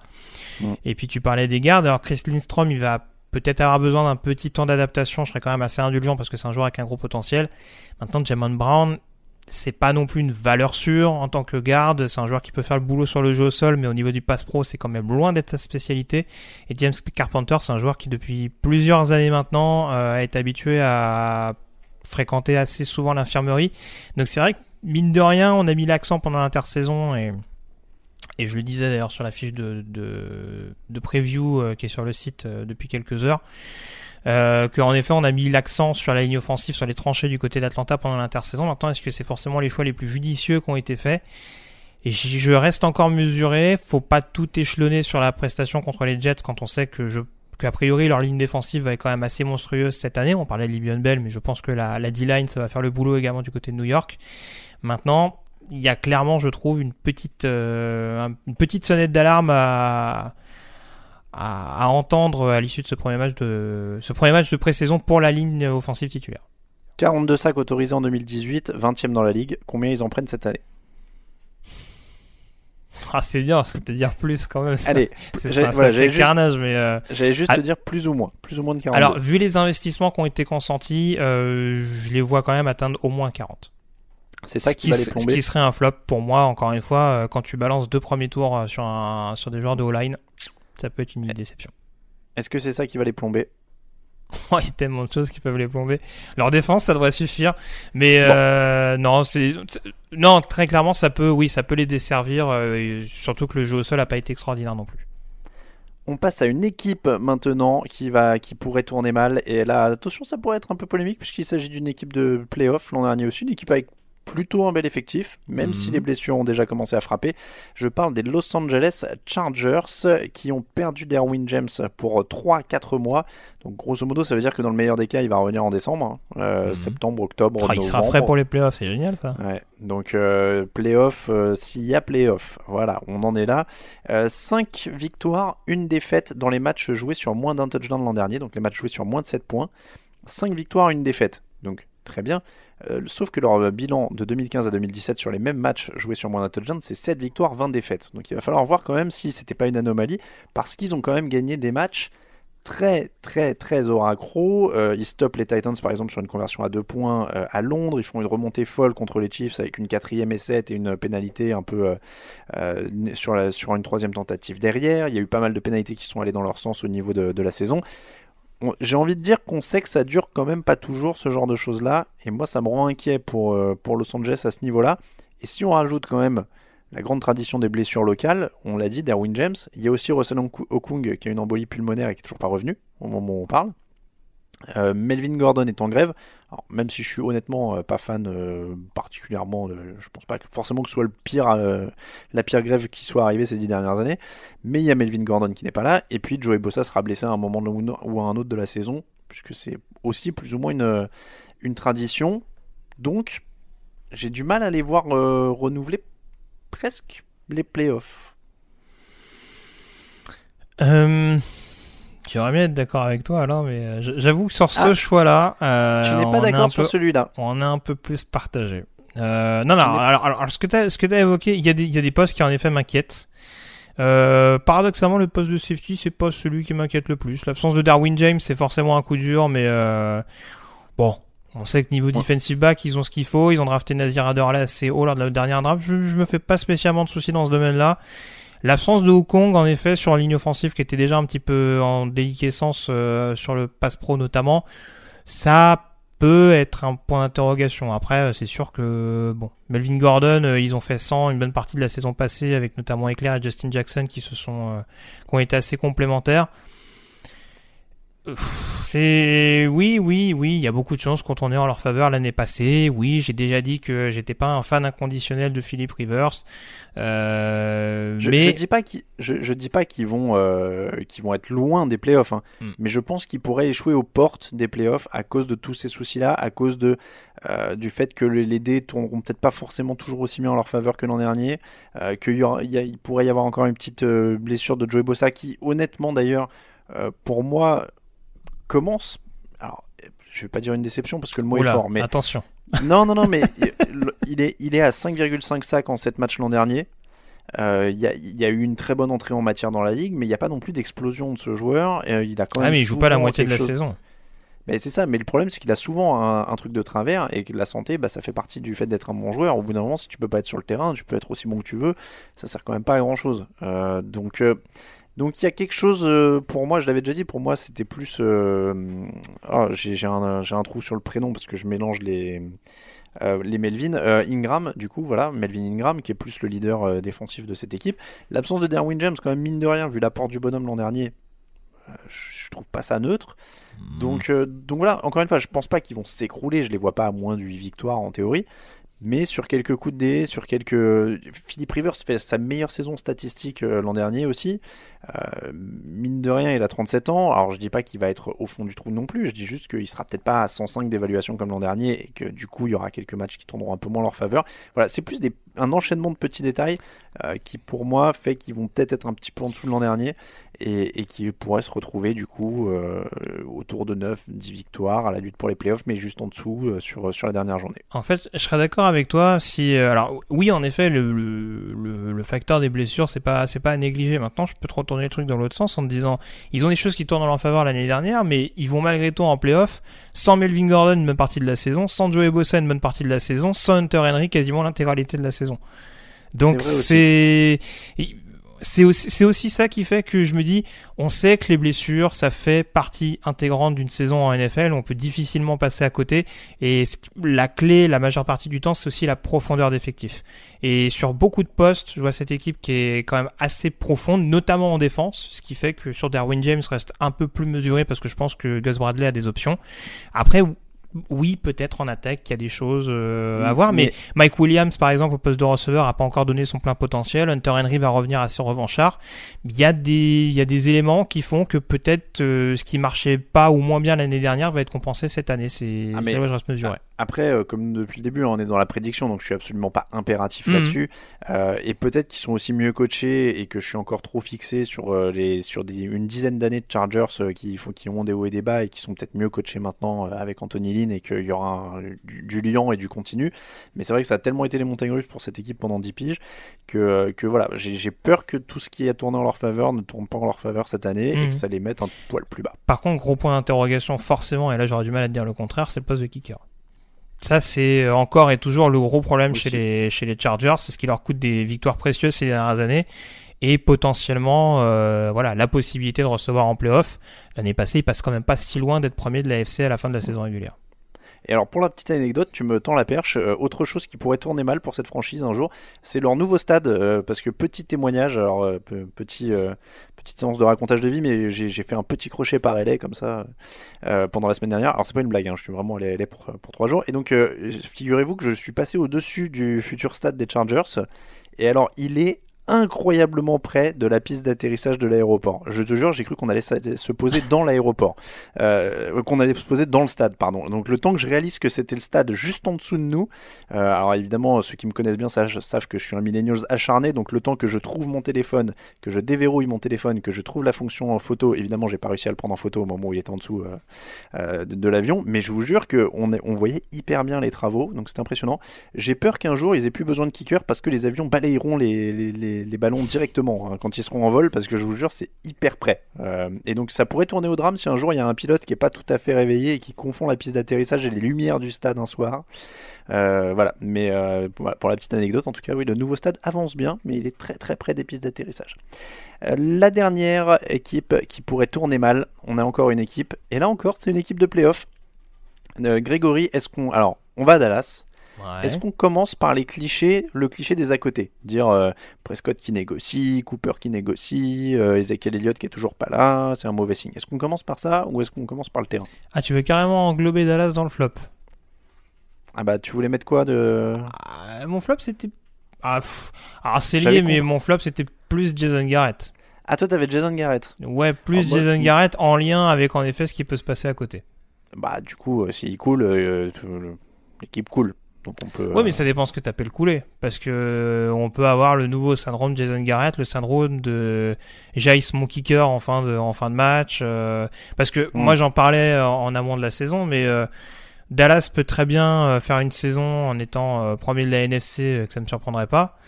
Et puis tu parlais des gardes. Alors Chris Lindstrom il va peut-être avoir besoin d'un petit temps d'adaptation je serais quand même assez indulgent parce que c'est un joueur avec un gros potentiel maintenant Jamon Brown c'est pas non plus une valeur sûre en tant que garde. C'est un joueur qui peut faire le boulot sur le jeu au sol, mais au niveau du pass pro, c'est quand même loin d'être sa spécialité. Et James Carpenter, c'est un joueur qui depuis plusieurs années maintenant euh, est habitué à fréquenter assez souvent l'infirmerie. Donc c'est vrai que mine de rien, on a mis l'accent pendant l'intersaison et et je le disais d'ailleurs sur la fiche de, de, de preview euh, qui est sur le site euh, depuis quelques heures, euh, qu'en effet on a mis l'accent sur la ligne offensive, sur les tranchées du côté d'Atlanta pendant l'intersaison. Maintenant, est-ce que c'est forcément les choix les plus judicieux qui ont été faits? Et je reste encore mesuré. Faut pas tout échelonner sur la prestation contre les Jets quand on sait que je qu'a priori leur ligne défensive va être quand même assez monstrueuse cette année. On parlait de Livion Bell, mais je pense que la D-line ça va faire le boulot également du côté de New York. Maintenant, il y a clairement, je trouve, une petite, euh, un- une petite sonnette d'alarme à, à, à entendre à l'issue de ce premier match de ce premier match de pré-saison pour la ligne offensive titulaire. 42 sacs autorisés en 2018, 20e dans la ligue. Combien ils en prennent cette année? Ah, c'est dur, c'est te dire plus quand même. Allez, c'est voilà, juste- carnage, mais euh, J'allais juste te dire plus ou moins. Plus ou moins de 42. alors vu les investissements qui ont été consentis, euh, je les vois quand même atteindre au moins 40. C'est ça ce qui va les ce plomber. qui serait un flop pour moi, encore une fois, euh, quand tu balances deux premiers tours euh, sur, un, sur des joueurs de O-line, ça peut être une déception. Est-ce que c'est ça qui va les plomber? Il y a tellement de choses qui peuvent les plomber. Leur défense, ça devrait suffire. Mais euh, non, c'est non très clairement, ça peut, oui, ça peut les desservir. euh, surtout que le jeu au sol a pas été extraordinaire non plus. On passe à une équipe maintenant qui va, qui pourrait tourner mal. Et là, attention, ça pourrait être un peu polémique puisqu'il s'agit d'une équipe de playoff l'an dernier aussi, une équipe avec plutôt un bel effectif, même Mhm. si les blessures ont déjà commencé à frapper. Je parle des Los Angeles Chargers qui ont perdu Derwin James pour 3-4 mois. Donc grosso modo, ça veut dire que dans le meilleur des cas, il va revenir en décembre, hein. Euh, Mhm. septembre, octobre, Oh, il sera frais pour les playoffs, c'est génial ça. Ouais, donc euh, playoff, euh, s'il y a playoff, voilà, on en est là. 5 victoires, une défaite dans les matchs joués sur moins d'un touchdown l'an dernier, donc les matchs joués sur moins de 7 points. 5 victoires, une défaite, donc très bien. Euh, sauf que leur bilan de 2015 à 2017 sur les mêmes matchs joués sur moins d'un c'est 7 victoires, 20 défaites. Donc il va falloir voir quand même si c'était pas une anomalie, parce qu'ils ont quand même gagné des matchs très très très au raccro. Euh, ils stoppent les Titans par exemple sur une conversion à deux points euh, à Londres. Ils font une remontée folle contre les Chiefs avec une quatrième 7 et une pénalité un peu euh, euh, sur, sur une troisième tentative derrière. Il y a eu pas mal de pénalités qui sont allées dans leur sens au niveau de, de la saison. J'ai envie de dire qu'on sait que ça dure quand même pas toujours ce genre de choses là. Et moi ça me rend inquiet pour, euh, Los Angeles à ce niveau là. Et si on rajoute quand même la grande tradition des blessures locales, on l'a dit, Derwin James. Il y a aussi Russell Oku- Okung qui a une embolie pulmonaire et qui est toujours pas revenu au moment où on parle. Euh, Melvin Gordon est en grève. Même si je suis honnêtement euh, pas fan euh, particulièrement, je pense pas forcément que ce soit euh, la pire grève qui soit arrivée ces dix dernières années. Mais il y a Melvin Gordon qui n'est pas là. Et puis Joey Bossa sera blessé à un moment ou à un autre de la saison, puisque c'est aussi plus ou moins une, une tradition. Donc, j'ai du mal à les voir renouveler presque les playoffs. Euh, J'aimerais bien être d'accord avec toi, Alain, mais euh, j'avoue que sur ce Ah. choix-là, euh, Je n'ai on pas d'accord sur peu- celui-là. on est un peu plus partagé. Euh, non, non, n'ai- alors, alors, alors, ce que tu as, évoqué, il y, a des, il y a des postes qui en effet m'inquiètent. Euh, paradoxalement, le poste de safety, c'est pas celui qui m'inquiète le plus. L'absence de Darwin James, c'est forcément un coup dur, mais euh, bon, on sait que niveau defensive back, ils ont ce qu'il faut. Ils ont drafté Nazir Adderley assez haut lors de la dernière draft. Je, je me fais pas spécialement de soucis dans ce domaine-là. L'absence de Hukong, en effet, sur la ligne offensive, qui était déjà un petit peu en déliquescence euh, sur le pass pro notamment, ça peut être un point d'interrogation. Après, euh, c'est sûr que bon, Melvin Gordon, euh, ils ont fait 100 une bonne partie de la saison passée avec notamment Eclair et Justin Jackson qui se sont, euh, qui ont été assez complémentaires. C'est oui, oui, oui, il y a beaucoup de chances qu'on tournait en leur faveur l'année passée. Oui, j'ai déjà dit que j'étais pas un fan inconditionnel de Philip Rivers. Euh, Je, mais je dis pas qu'ils, je, je dis pas qu'ils vont, euh, qu'ils vont être loin des playoffs, hein, Hmm. mais je pense qu'ils pourraient échouer aux portes des playoffs à cause de tous ces soucis-là, à cause de euh, du fait que les, les dés tourneront peut-être pas forcément toujours aussi bien en leur faveur que l'an dernier, euh, qu'il y aura- il y a- il pourrait y avoir encore une petite euh, blessure de Joey Bossa qui, honnêtement d'ailleurs, euh, pour moi, commence je vais pas dire une déception parce que le mot Oula, est fort, mais attention. non, non, non, mais il est, il est à 5,5 sacs en 7 matchs l'an dernier. Euh, Il y, a, il y a eu une très bonne entrée en matière dans la ligue, mais il n'y a pas non plus d'explosion de ce joueur. Euh, il a quand même Ah, mais il joue pas la moitié de la chose- saison. Mais c'est ça, mais le problème c'est qu'il a souvent un, un truc de travers et que la santé, bah, ça fait partie du fait d'être un bon joueur. Au bout d'un moment, si tu peux pas être sur le terrain, tu peux être aussi bon que tu veux, ça sert quand même pas à grand chose. euh, donc il y a quelque chose euh, pour moi, je l'avais déjà dit, pour moi c'était plus. euh, ah, j'ai un, trou sur le prénom parce que je mélange les. euh, les Melvin, Ingram, du coup, voilà, Melvin Ingram, qui est plus le leader défensif de cette équipe. L'absence de Derwin James, quand même, mine de rien, vu l'apport du bonhomme l'an dernier, je je trouve pas ça neutre. Donc, euh, donc voilà, encore une fois, je pense pas qu'ils vont s'écrouler, je les vois pas à moins de 8 victoires en théorie. Mais sur quelques coups de dé, sur quelques. Philippe Rivers fait sa meilleure saison statistique l'an dernier aussi. Euh, mine de rien, il a 37 ans. Alors je dis pas qu'il va être au fond du trou non plus, je dis juste qu'il sera peut-être pas à 105 d'évaluation comme l'an dernier et que du coup il y aura quelques matchs qui tourneront un peu moins en leur faveur. Voilà, c'est plus des, un enchaînement de petits détails euh, qui pour moi fait qu'ils vont peut-être être un petit peu en dessous de l'an dernier et, qui pourraient se retrouver du coup euh, autour de 9, 10 victoires à la lutte pour les playoffs, mais juste en dessous sur, sur la dernière journée. En fait, je serais d'accord avec toi si. alors, oui, en effet, le, facteur des blessures, c'est pas, c'est pas à négliger. Maintenant, je peux te retourner le truc dans l'autre sens en te disant, ils ont des choses qui tournent en leur faveur l'année dernière, mais ils vont malgré tout en playoff, sans Melvin Gordon une bonne partie de la saison, sans Joey Bosa une bonne partie de la saison, sans Hunter Henry quasiment l'intégralité de la saison. Donc C'est. C'est aussi, aussi ça qui fait que je me dis, on sait que les blessures, ça fait partie intégrante d'une saison en NFL, on peut difficilement passer à côté, et la clé, la majeure partie du temps, c'est aussi la profondeur d'effectifs. Et sur beaucoup de postes, je vois cette équipe qui est quand même assez profonde, notamment en défense, ce qui fait que sur Darwin James reste un peu plus mesuré parce que je pense que Gus Bradley a des options. Après, oui, peut-être en attaque, il y a des choses euh, à voir, mais, Mais- Mike Williams, par exemple, au poste de receveur, a pas encore donné son plein potentiel. Hunter Henry va revenir assez revanchard. Il y a des, il y a des éléments qui font que peut-être euh, ce qui marchait pas ou moins bien l'année dernière va être compensé cette année. C'est Ah, là où je reste mesuré. Après, euh, comme depuis le début, hein, on est dans la prédiction, donc je suis absolument pas impératif Mhm. là-dessus. Euh, et peut-être qu'ils sont aussi mieux coachés et que je suis encore trop fixé sur euh, les sur des, une dizaine d'années de Chargers qui font qui ont des hauts et des bas et qui sont peut-être mieux coachés maintenant avec Anthony Lynn et qu'il y aura un- du, du liant et du continu. Mais c'est vrai que ça a tellement été les montagnes russes pour cette équipe pendant 10 piges que que voilà, j'ai peur que tout ce qui a tourné en leur faveur ne tourne pas en leur faveur cette année et Mhm. que ça les mette un poil plus bas. Par contre, gros point d'interrogation, forcément, et là j'aurais du mal à te dire le contraire, c'est le poste de kicker. Ça, c'est encore et toujours le gros problème Aussi. chez les, chez les Chargers, c'est ce qui leur coûte des victoires précieuses ces dernières années et potentiellement euh, voilà la possibilité de recevoir en playoff. L'année passée, ils passent quand même pas si loin d'être premier de la FC à la fin de la saison régulière. Et alors pour la petite anecdote, tu me tends la perche. euh, autre chose qui pourrait tourner mal pour cette franchise un jour, c'est leur nouveau stade. euh, parce que petit témoignage, alors euh, pe- petit petite séance de racontage de vie, mais j'ai fait un petit crochet par LA comme ça euh, pendant la semaine dernière. Alors c'est pas une blague, hein, je suis vraiment allé à LA pour trois jours. Et donc euh, figurez-vous que je suis passé au dessus du futur stade des Chargers. Et alors il est incroyablement près de la piste d'atterrissage de l'aéroport. Je te jure, j'ai cru qu'on allait se poser dans l'aéroport, euh, qu'on allait se poser dans le stade, pardon. Donc le temps que je réalise que c'était le stade juste en dessous de nous, euh, alors évidemment ceux qui me connaissent bien savent, que je suis un millennials acharné, donc le temps que je trouve mon téléphone, que je déverrouille mon téléphone, que je trouve la fonction en photo, évidemment j'ai pas réussi à le prendre en photo au moment où il était en dessous euh, de, l'avion, mais je vous jure que on, voyait hyper bien les travaux, donc c'était impressionnant. J'ai peur qu'un jour ils aient plus besoin de kicker parce que les avions balayeront les- les ballons directement hein, quand ils seront en vol parce que je vous jure c'est hyper près. Euh, et donc ça pourrait tourner au drame si un jour il y a un pilote qui est pas tout à fait réveillé et qui confond la piste d'atterrissage et les lumières du stade un soir. Euh, voilà, mais euh, pour la petite anecdote, en tout cas, oui, le nouveau stade avance bien, mais il est très très près des pistes d'atterrissage. La dernière équipe qui pourrait tourner mal, on a encore une équipe, et là encore, c'est une équipe de playoff. Grégory, est-ce qu'on. Alors, on va à Dallas. Est-ce qu'on commence par les clichés, le cliché des à côté? Dire euh, Prescott qui négocie, Cooper qui négocie, euh, Ezekiel Elliott qui est toujours pas là, c'est un mauvais signe. Est-ce qu'on commence par ça ou est-ce qu'on commence par le terrain? Ah, tu veux carrément englober Dallas dans le flop? Ah bah, tu voulais mettre quoi de? Ah, Mon flop, c'était. Ah, pff. Alors, c'est lié, mais compris. mon flop, c'était plus Jason Garrett. Ah, toi, t'avais Jason Garrett. Ouais, plus Ah, Jason Garrett en lien avec en effet ce qui peut se passer à côté. Bah, du coup, euh, s'il coule, euh, euh, l'équipe coule. Donc on peut. Ouais, mais ça dépend ce que tu appelles couler. Parce que euh, on peut avoir le nouveau syndrome Jason Garrett, le syndrome de Jace mon kicker en fin de, en fin de match. euh, parce que Mm. moi j'en parlais en, en amont de la saison, mais euh, Dallas peut très bien euh, faire une saison en étant euh, premier de la NFC, euh, que ça me surprendrait pas.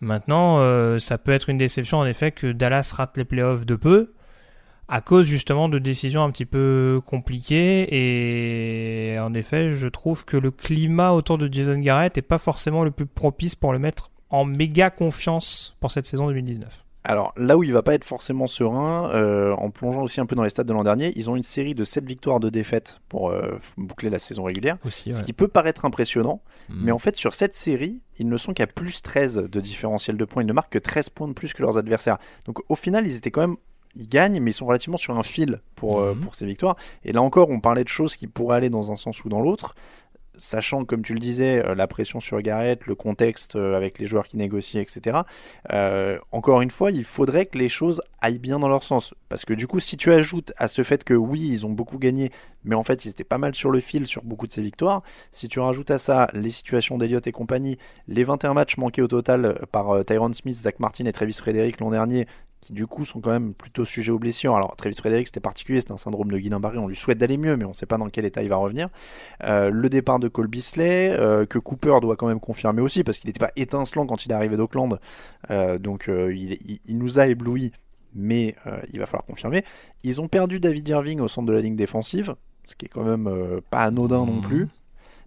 Maintenant, euh, ça peut être une déception en effet que Dallas rate les playoffs de peu à cause justement de décisions un petit peu compliquées et en effet je trouve que le climat autour de Jason Garrett est pas forcément le plus propice pour le mettre en méga confiance pour cette saison 2019. Alors là où il va pas être forcément serein, euh, en plongeant aussi un peu dans les stats de l'an dernier, ils ont une série de 7 victoires de défaites pour euh, boucler la saison régulière. Aussi, Ce ouais. qui peut paraître impressionnant, Mm. mais en fait sur cette série, ils ne sont qu'à plus 13 de différentiel de points. Ils ne marquent que 13 points de plus que leurs adversaires. Donc au final, ils étaient quand même... Ils gagnent, mais ils sont relativement sur un fil pour, euh, Mhm. pour ces victoires. Et là encore, on parlait de choses qui pourraient aller dans un sens ou dans l'autre. Sachant, comme tu le disais, euh, la pression sur Garrett, le contexte euh, avec les joueurs qui négocient, etc. Euh, encore une fois, il faudrait que les choses aillent bien dans leur sens. Parce que du coup, si tu ajoutes à ce fait que oui, ils ont beaucoup gagné, mais en fait, ils étaient pas mal sur le fil sur beaucoup de ces victoires, si tu rajoutes à ça les situations d'Eliott et compagnie, les 21 matchs manqués au total par Tyron Smith, Zach Martin et Travis Frederick l'an dernier, qui du coup sont quand même plutôt sujets aux blessures. Alors Travis Frederick c'était particulier, c'est un syndrome de Guillain-Barré, on lui souhaite d'aller mieux, mais on ne sait pas dans quel état il va revenir. Euh, le départ de Cole Beasley, euh, que Cooper doit quand même confirmer aussi, parce qu'il n'était pas étincelant quand il est arrivé d'Auckland, Euh, donc il, il- il nous a éblouis, mais il va falloir confirmer. Ils ont perdu David Irving au centre de la ligne défensive, ce qui est quand même pas anodin non plus.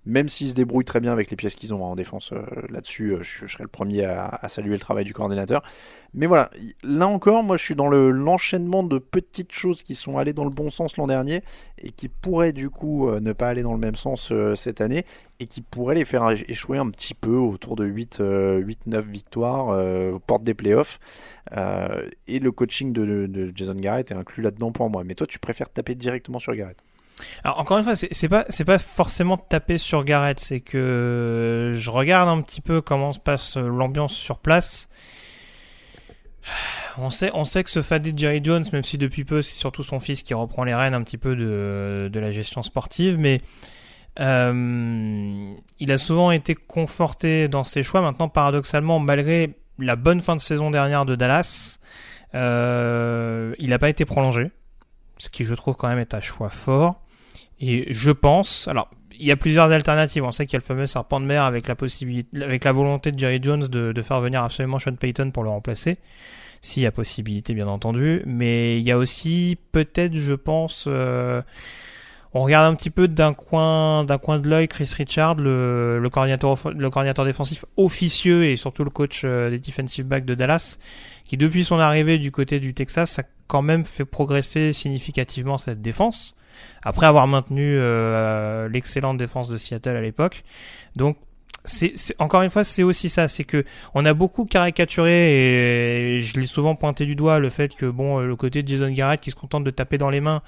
Même s'ils se débrouillent très bien avec les pièces qu'ils ont en défense euh, là-dessus, euh, je, je serais le premier à, saluer le travail du coordinateur. Mais voilà, là encore, moi je suis dans le- l'enchaînement de petites choses qui sont allées dans le bon sens l'an dernier et qui pourraient du coup euh, ne pas aller dans le même sens cette année et qui pourraient les faire éch- échouer un petit peu autour de 8-9 victoires aux portes des playoffs. Et le coaching de Jason Garrett est inclus là-dedans pour moi. Mais toi, tu préfères taper directement sur Garrett? Alors encore une fois, c'est pas c'est pas forcément taper sur Garrett, c'est que je regarde un petit peu comment se passe l'ambiance sur place. On sait, on sait que ce fadé Jerry Jones, même si depuis peu c'est surtout son fils qui reprend les rênes un petit peu de, de la gestion sportive, mais euh, il a souvent été conforté dans ses choix. Maintenant, paradoxalement, malgré la bonne fin de saison dernière de Dallas, euh, il n'a pas été prolongé, ce qui je trouve quand même est un choix fort. Et je pense, alors il y a plusieurs alternatives. On sait qu'il y a le fameux serpent de mer avec la possibilité, avec la volonté de Jerry Jones de, de faire venir absolument Sean Payton pour le remplacer, s'il y a possibilité bien entendu. Mais il y a aussi peut-être, je pense, euh, on regarde un petit peu d'un coin, d'un coin de l'œil Chris Richard, le, le coordinateur, le coordinateur défensif officieux et surtout le coach euh, des defensive backs de Dallas, qui depuis son arrivée du côté du Texas a quand même fait progresser significativement cette défense après avoir maintenu euh, l'excellente défense de Seattle à l'époque. Donc c'est encore une fois c'est aussi ça, c'est que on a beaucoup caricaturé et je l'ai souvent pointé du doigt le fait que bon euh, le côté de Jason Garrett qui se contente de taper dans les mains,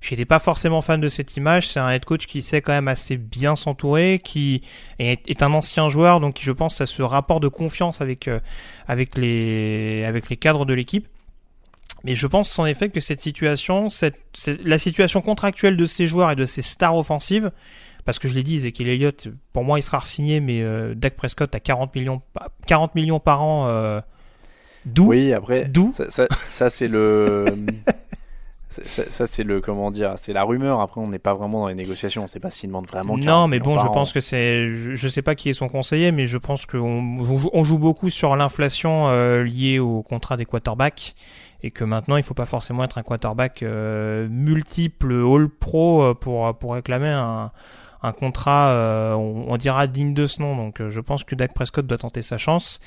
j'étais pas forcément fan de cette image. C'est un head coach qui sait quand même assez bien s'entourer, qui est, est un ancien joueur donc je pense à ce rapport de confiance avec euh, avec les avec les cadres de l'équipe. Mais je pense en effet que cette situation, cette, la situation contractuelle de ces joueurs et de ces stars offensives, parce que je l'ai dit, Ezekiel Elliott, pour moi il sera signé, mais euh, Dak Prescott à 40 millions, pa- 40 millions par an, euh, d'où? Oui, après, D'où? ça, ça, ça, c'est le. Ça, ça, c'est le comment dire, c'est la rumeur. Après, on n'est pas vraiment dans les négociations. On sait pas s'il demande vraiment. Non, 40 mais bon, je an. pense que c'est, je, je sais pas qui est son conseiller, mais je pense qu'on on joue, on joue beaucoup sur l'inflation euh, liée au contrat des quarterbacks et que maintenant il faut pas forcément être un quarterback euh, multiple All Pro euh, pour pour réclamer un un contrat, euh, on, on dira digne de ce nom. Donc, je pense que Dak Prescott doit tenter sa chance.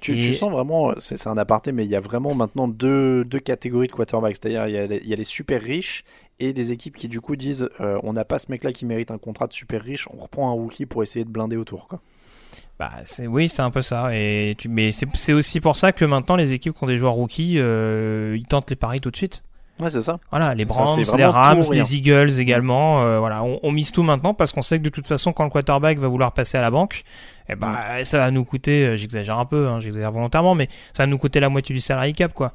Tu, Et- tu sens vraiment, c'est un aparté, mais il y a vraiment maintenant deux, deux catégories de quarterbacks. C'est-à-dire, il y, a les, il y a les super riches et des équipes qui, du coup, disent euh, on n'a pas ce mec-là qui mérite un contrat de super riche, on reprend un rookie pour essayer de blinder autour. Quoi. Bah, c'est oui, c'est un peu ça. Et tu, mais c'est c'est aussi pour ça que maintenant les équipes qui ont des joueurs rookies, euh, ils tentent les paris tout de suite. Ouais, c'est ça. Voilà, les Browns, les Rams, les Eagles également. euh, voilà, on, on mise tout maintenant parce qu'on sait que de toute façon, quand le quarterback va vouloir passer à la banque, eh ben, ça va nous coûter. euh, J'exagère un peu, hein, j'exagère volontairement, mais ça va nous coûter la moitié du salary cap, quoi.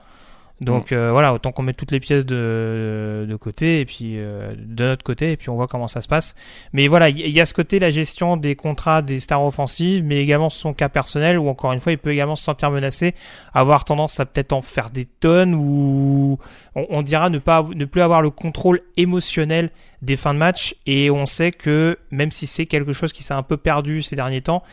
Donc euh, voilà, autant qu'on mette toutes les pièces de, de côté et puis euh, de notre côté et puis on voit comment ça se passe. Mais voilà, il y, a ce côté la gestion des contrats des stars offensives, mais également son cas personnel où encore une fois il peut également se sentir menacé, avoir tendance à peut-être en faire des tonnes ou on, on dira ne pas ne plus avoir le contrôle émotionnel des fins de match et on sait que même si c'est quelque chose qui s'est un peu perdu ces derniers temps,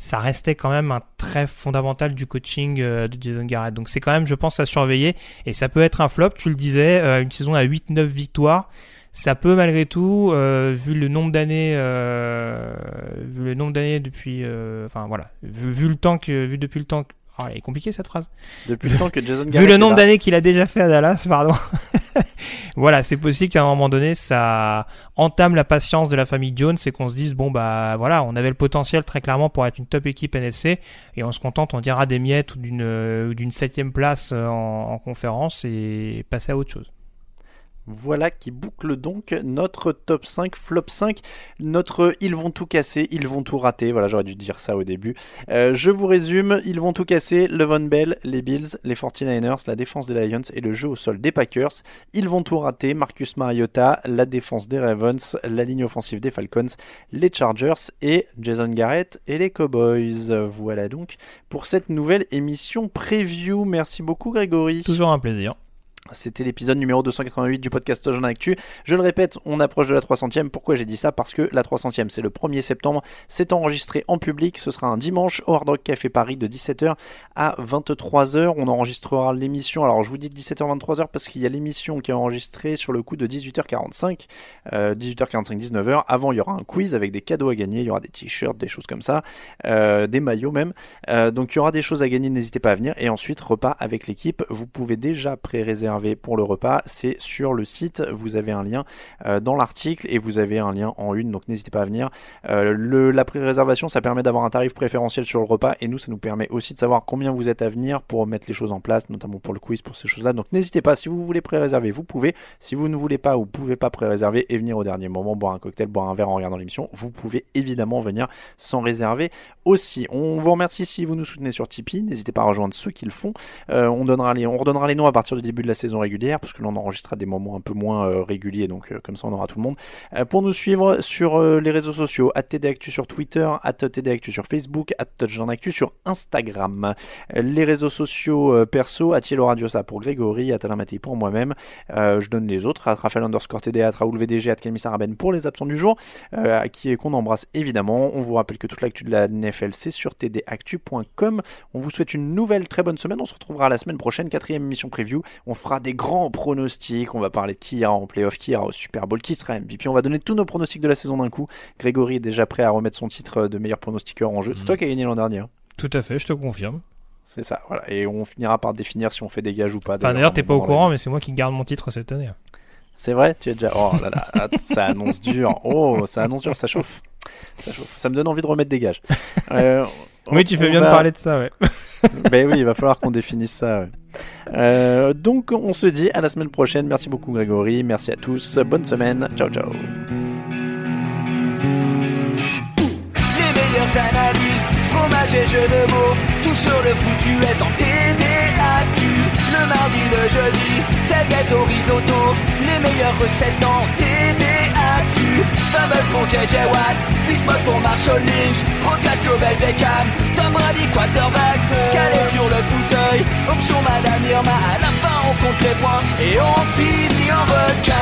ça restait quand même un trait fondamental du coaching euh, de Jason Garrett. Donc c'est quand même, je pense, à surveiller. Et ça peut être un flop, tu le disais, euh, une saison à 8-9 victoires. Ça peut malgré tout, euh, vu le nombre d'années, vu le nombre d'années depuis, enfin voilà, vu, vu le temps que, vu depuis le temps, que, oh, elle est compliquée cette phrase. Depuis le temps que Jason Vu le nombre d'années qu'il a déjà fait à Dallas, pardon. voilà, c'est possible qu'à un moment donné, ça entame la patience de la famille Jones et qu'on se dise, bon, bah voilà, on avait le potentiel très clairement pour être une top équipe NFC et on se contente, on dira des miettes ou d'une euh, septième place euh, en, en conférence et passer à autre chose. Voilà qui boucle donc notre top 5, flop 5, notre ils vont tout casser, ils vont tout rater. Voilà, j'aurais dû dire ça au début. Euh, je vous résume, ils vont tout casser, Levon Bell, les Bills, les 49ers, la défense des Lions et le jeu au sol des Packers. Ils vont tout rater, Marcus Mariota, la défense des Ravens, la ligne offensive des Falcons, les Chargers et Jason Garrett et les Cowboys. Voilà donc pour cette nouvelle émission preview. Merci beaucoup Grégory. Toujours un plaisir. C'était l'épisode numéro 288 du podcast Jean Actu. Je le répète, on approche de la 300e. Pourquoi j'ai dit ça? Parce que la 300e, c'est le 1er septembre. C'est enregistré en public. Ce sera un dimanche au Hard Rock Café Paris de 17h à 23h. On enregistrera l'émission. Alors, je vous dis 17h, 23h parce qu'il y a l'émission qui est enregistrée sur le coup de 18h45. Euh, 18h45, 19h. Avant, il y aura un quiz avec des cadeaux à gagner. Il y aura des t-shirts, des choses comme ça. Euh, des maillots même. Euh, donc, il y aura des choses à gagner. N'hésitez pas à venir. Et ensuite, repas avec l'équipe. Vous pouvez déjà pré-réserver pour le repas, c'est sur le site. Vous avez un lien euh, dans l'article et vous avez un lien en une, donc n'hésitez pas à venir. Euh, la pré-réservation, ça permet d'avoir un tarif préférentiel sur le repas et nous, ça nous permet aussi de savoir combien vous êtes à venir pour mettre les choses en place, notamment pour le quiz, pour ces choses-là. Donc n'hésitez pas, si vous voulez pré-réserver, vous pouvez. Si vous ne voulez pas ou pouvez pas pré-réserver et venir au dernier moment, boire un cocktail, boire un verre en regardant l'émission, vous pouvez évidemment venir sans réserver aussi. On vous remercie si vous nous soutenez sur Tipeee. N'hésitez pas à rejoindre ceux qui le font. Euh, on, donnera les, on redonnera les noms à partir du début de la saison régulière, parce que là on enregistrera des moments un peu moins euh, réguliers, donc euh, comme ça on aura tout le monde. Euh, pour nous suivre sur les réseaux sociaux, @tdactu sur Twitter, @tdactu sur Facebook, @touchdownactu sur Instagram. Les réseaux sociaux perso, Atielo Radiosa pour Grégory, Atalin Maté pour moi-même. Je donne les autres, à Raphaël underscore TD, à Raoul VDG, à Saraben pour les absents du jour, euh, qui qu'on embrasse évidemment. On vous rappelle que toute l'actu de la NFL c'est sur tdactu.com. On vous souhaite une nouvelle très bonne semaine. On se retrouvera la semaine prochaine, quatrième émission preview. On fera des grands pronostics. On va parler de qui ira en playoff, qui ira au Super Bowl, qui sera MVP. On va donner tous nos pronostics de la saison d'un coup. Grégory est déjà prêt à remettre son titre de meilleur pronostiqueur en jeu. C'est toi qui as gagné l'an dernier. hein. Tout à fait, je te confirme. C'est ça, voilà. Et on finira par définir si on fait des gages ou pas. Enfin, d'ailleurs, t'es pas au courant, mais c'est moi qui garde mon titre cette année. C'est vrai, tu es déjà. Oh là là, ah, ça annonce dur. Oh, ça annonce dur, ça chauffe. Ça chauffe. Ça me donne envie de remettre des gages. Euh, Oui, tu fais bien va- de parler de ça, ouais. ben oui, il va falloir qu'on définisse ça. ouais. Euh, donc, on se dit à la semaine prochaine. Merci beaucoup, Grégory. Merci à tous. Bonne semaine. Ciao, ciao. Les meilleures analyses, fromage et jeux de mots, tout sur le foutu est en TDAQ. Le mardi, le jeudi, tel gâteau risotto, les meilleures recettes en TDAQ. Fumble pour JJ Watt, Bismuth pour Marshall Lynch, Proclash Global Beckham, Tom Brady quarterback, calé sur le fauteuil, option Madame Irma, à la fin on compte les points et on finit en requin.